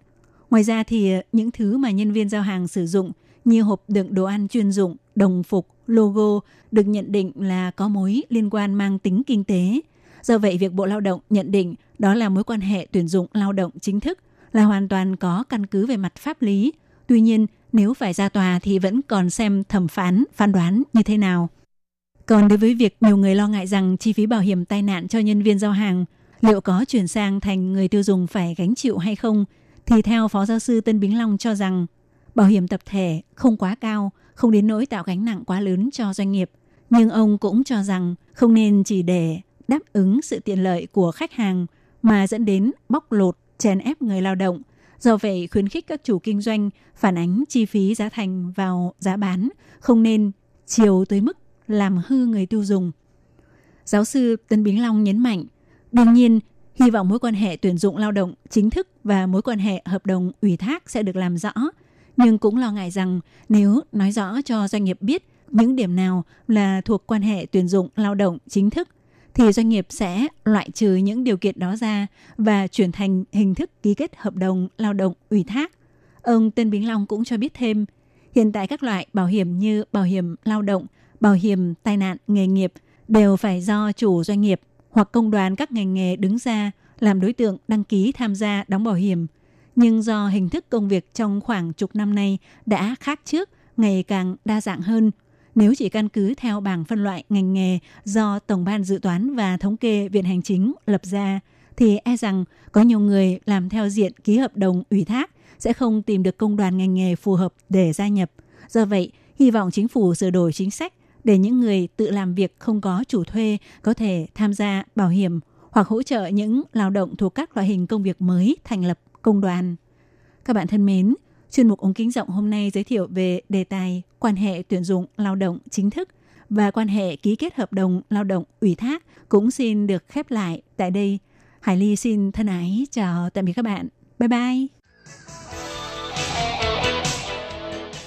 Ngoài ra thì ờ, những thứ mà nhân viên giao hàng sử dụng như hộp đựng đồ ăn chuyên dụng, đồng phục, logo được nhận định là có mối liên quan mang tính kinh tế. Do vậy, việc Bộ Lao động nhận định đó là mối quan hệ tuyển dụng lao động chính thức là hoàn toàn có căn cứ về mặt pháp lý. Tuy nhiên, nếu phải ra tòa thì vẫn còn xem thẩm phán phán đoán như thế nào. Còn đối với việc nhiều người lo ngại rằng chi phí bảo hiểm tai nạn cho nhân viên giao hàng liệu có chuyển sang thành người tiêu dùng phải gánh chịu hay không, thì theo Phó Giáo sư Tân Bính Long cho rằng bảo hiểm tập thể không quá cao, không đến nỗi tạo gánh nặng quá lớn cho doanh nghiệp. Nhưng ông cũng cho rằng không nên chỉ để đáp ứng sự tiện lợi của khách hàng mà dẫn đến bóc lột, chèn ép người lao động. Do vậy, khuyến khích các chủ kinh doanh phản ánh chi phí giá thành vào giá bán, không nên chiều tới mức làm hư người tiêu dùng. Giáo sư Tân Bính Long nhấn mạnh, đương nhiên, hy vọng mối quan hệ tuyển dụng lao động chính thức và mối quan hệ hợp đồng ủy thác sẽ được làm rõ, nhưng cũng lo ngại rằng nếu nói rõ cho doanh nghiệp biết những điểm nào là thuộc quan hệ tuyển dụng lao động chính thức thì doanh nghiệp sẽ loại trừ những điều kiện đó ra và chuyển thành hình thức ký kết hợp đồng lao động ủy thác. Ông Tân Bình Long cũng cho biết thêm, hiện tại các loại bảo hiểm như bảo hiểm lao động, bảo hiểm tai nạn nghề nghiệp đều phải do chủ doanh nghiệp hoặc công đoàn các ngành nghề đứng ra làm đối tượng đăng ký tham gia đóng bảo hiểm. Nhưng do hình thức công việc trong khoảng chục năm nay đã khác trước, ngày càng đa dạng hơn – nếu chỉ căn cứ theo bảng phân loại ngành nghề do Tổng ban Dự toán và Thống kê Viện Hành Chính lập ra, thì e rằng có nhiều người làm theo diện ký hợp đồng ủy thác sẽ không tìm được công đoàn ngành nghề phù hợp để gia nhập. Do vậy, hy vọng chính phủ sửa đổi chính sách để những người tự làm việc không có chủ thuê có thể tham gia bảo hiểm hoặc hỗ trợ những lao động thuộc các loại hình công việc mới thành lập công đoàn. Các bạn thân mến, chuyên mục ống kính rộng hôm nay giới thiệu về đề tài quan hệ tuyển dụng lao động chính thức và quan hệ ký kết hợp đồng lao động ủy thác cũng xin được khép lại tại đây. Hải Ly xin thân ái chào tạm biệt các bạn. Bye bye!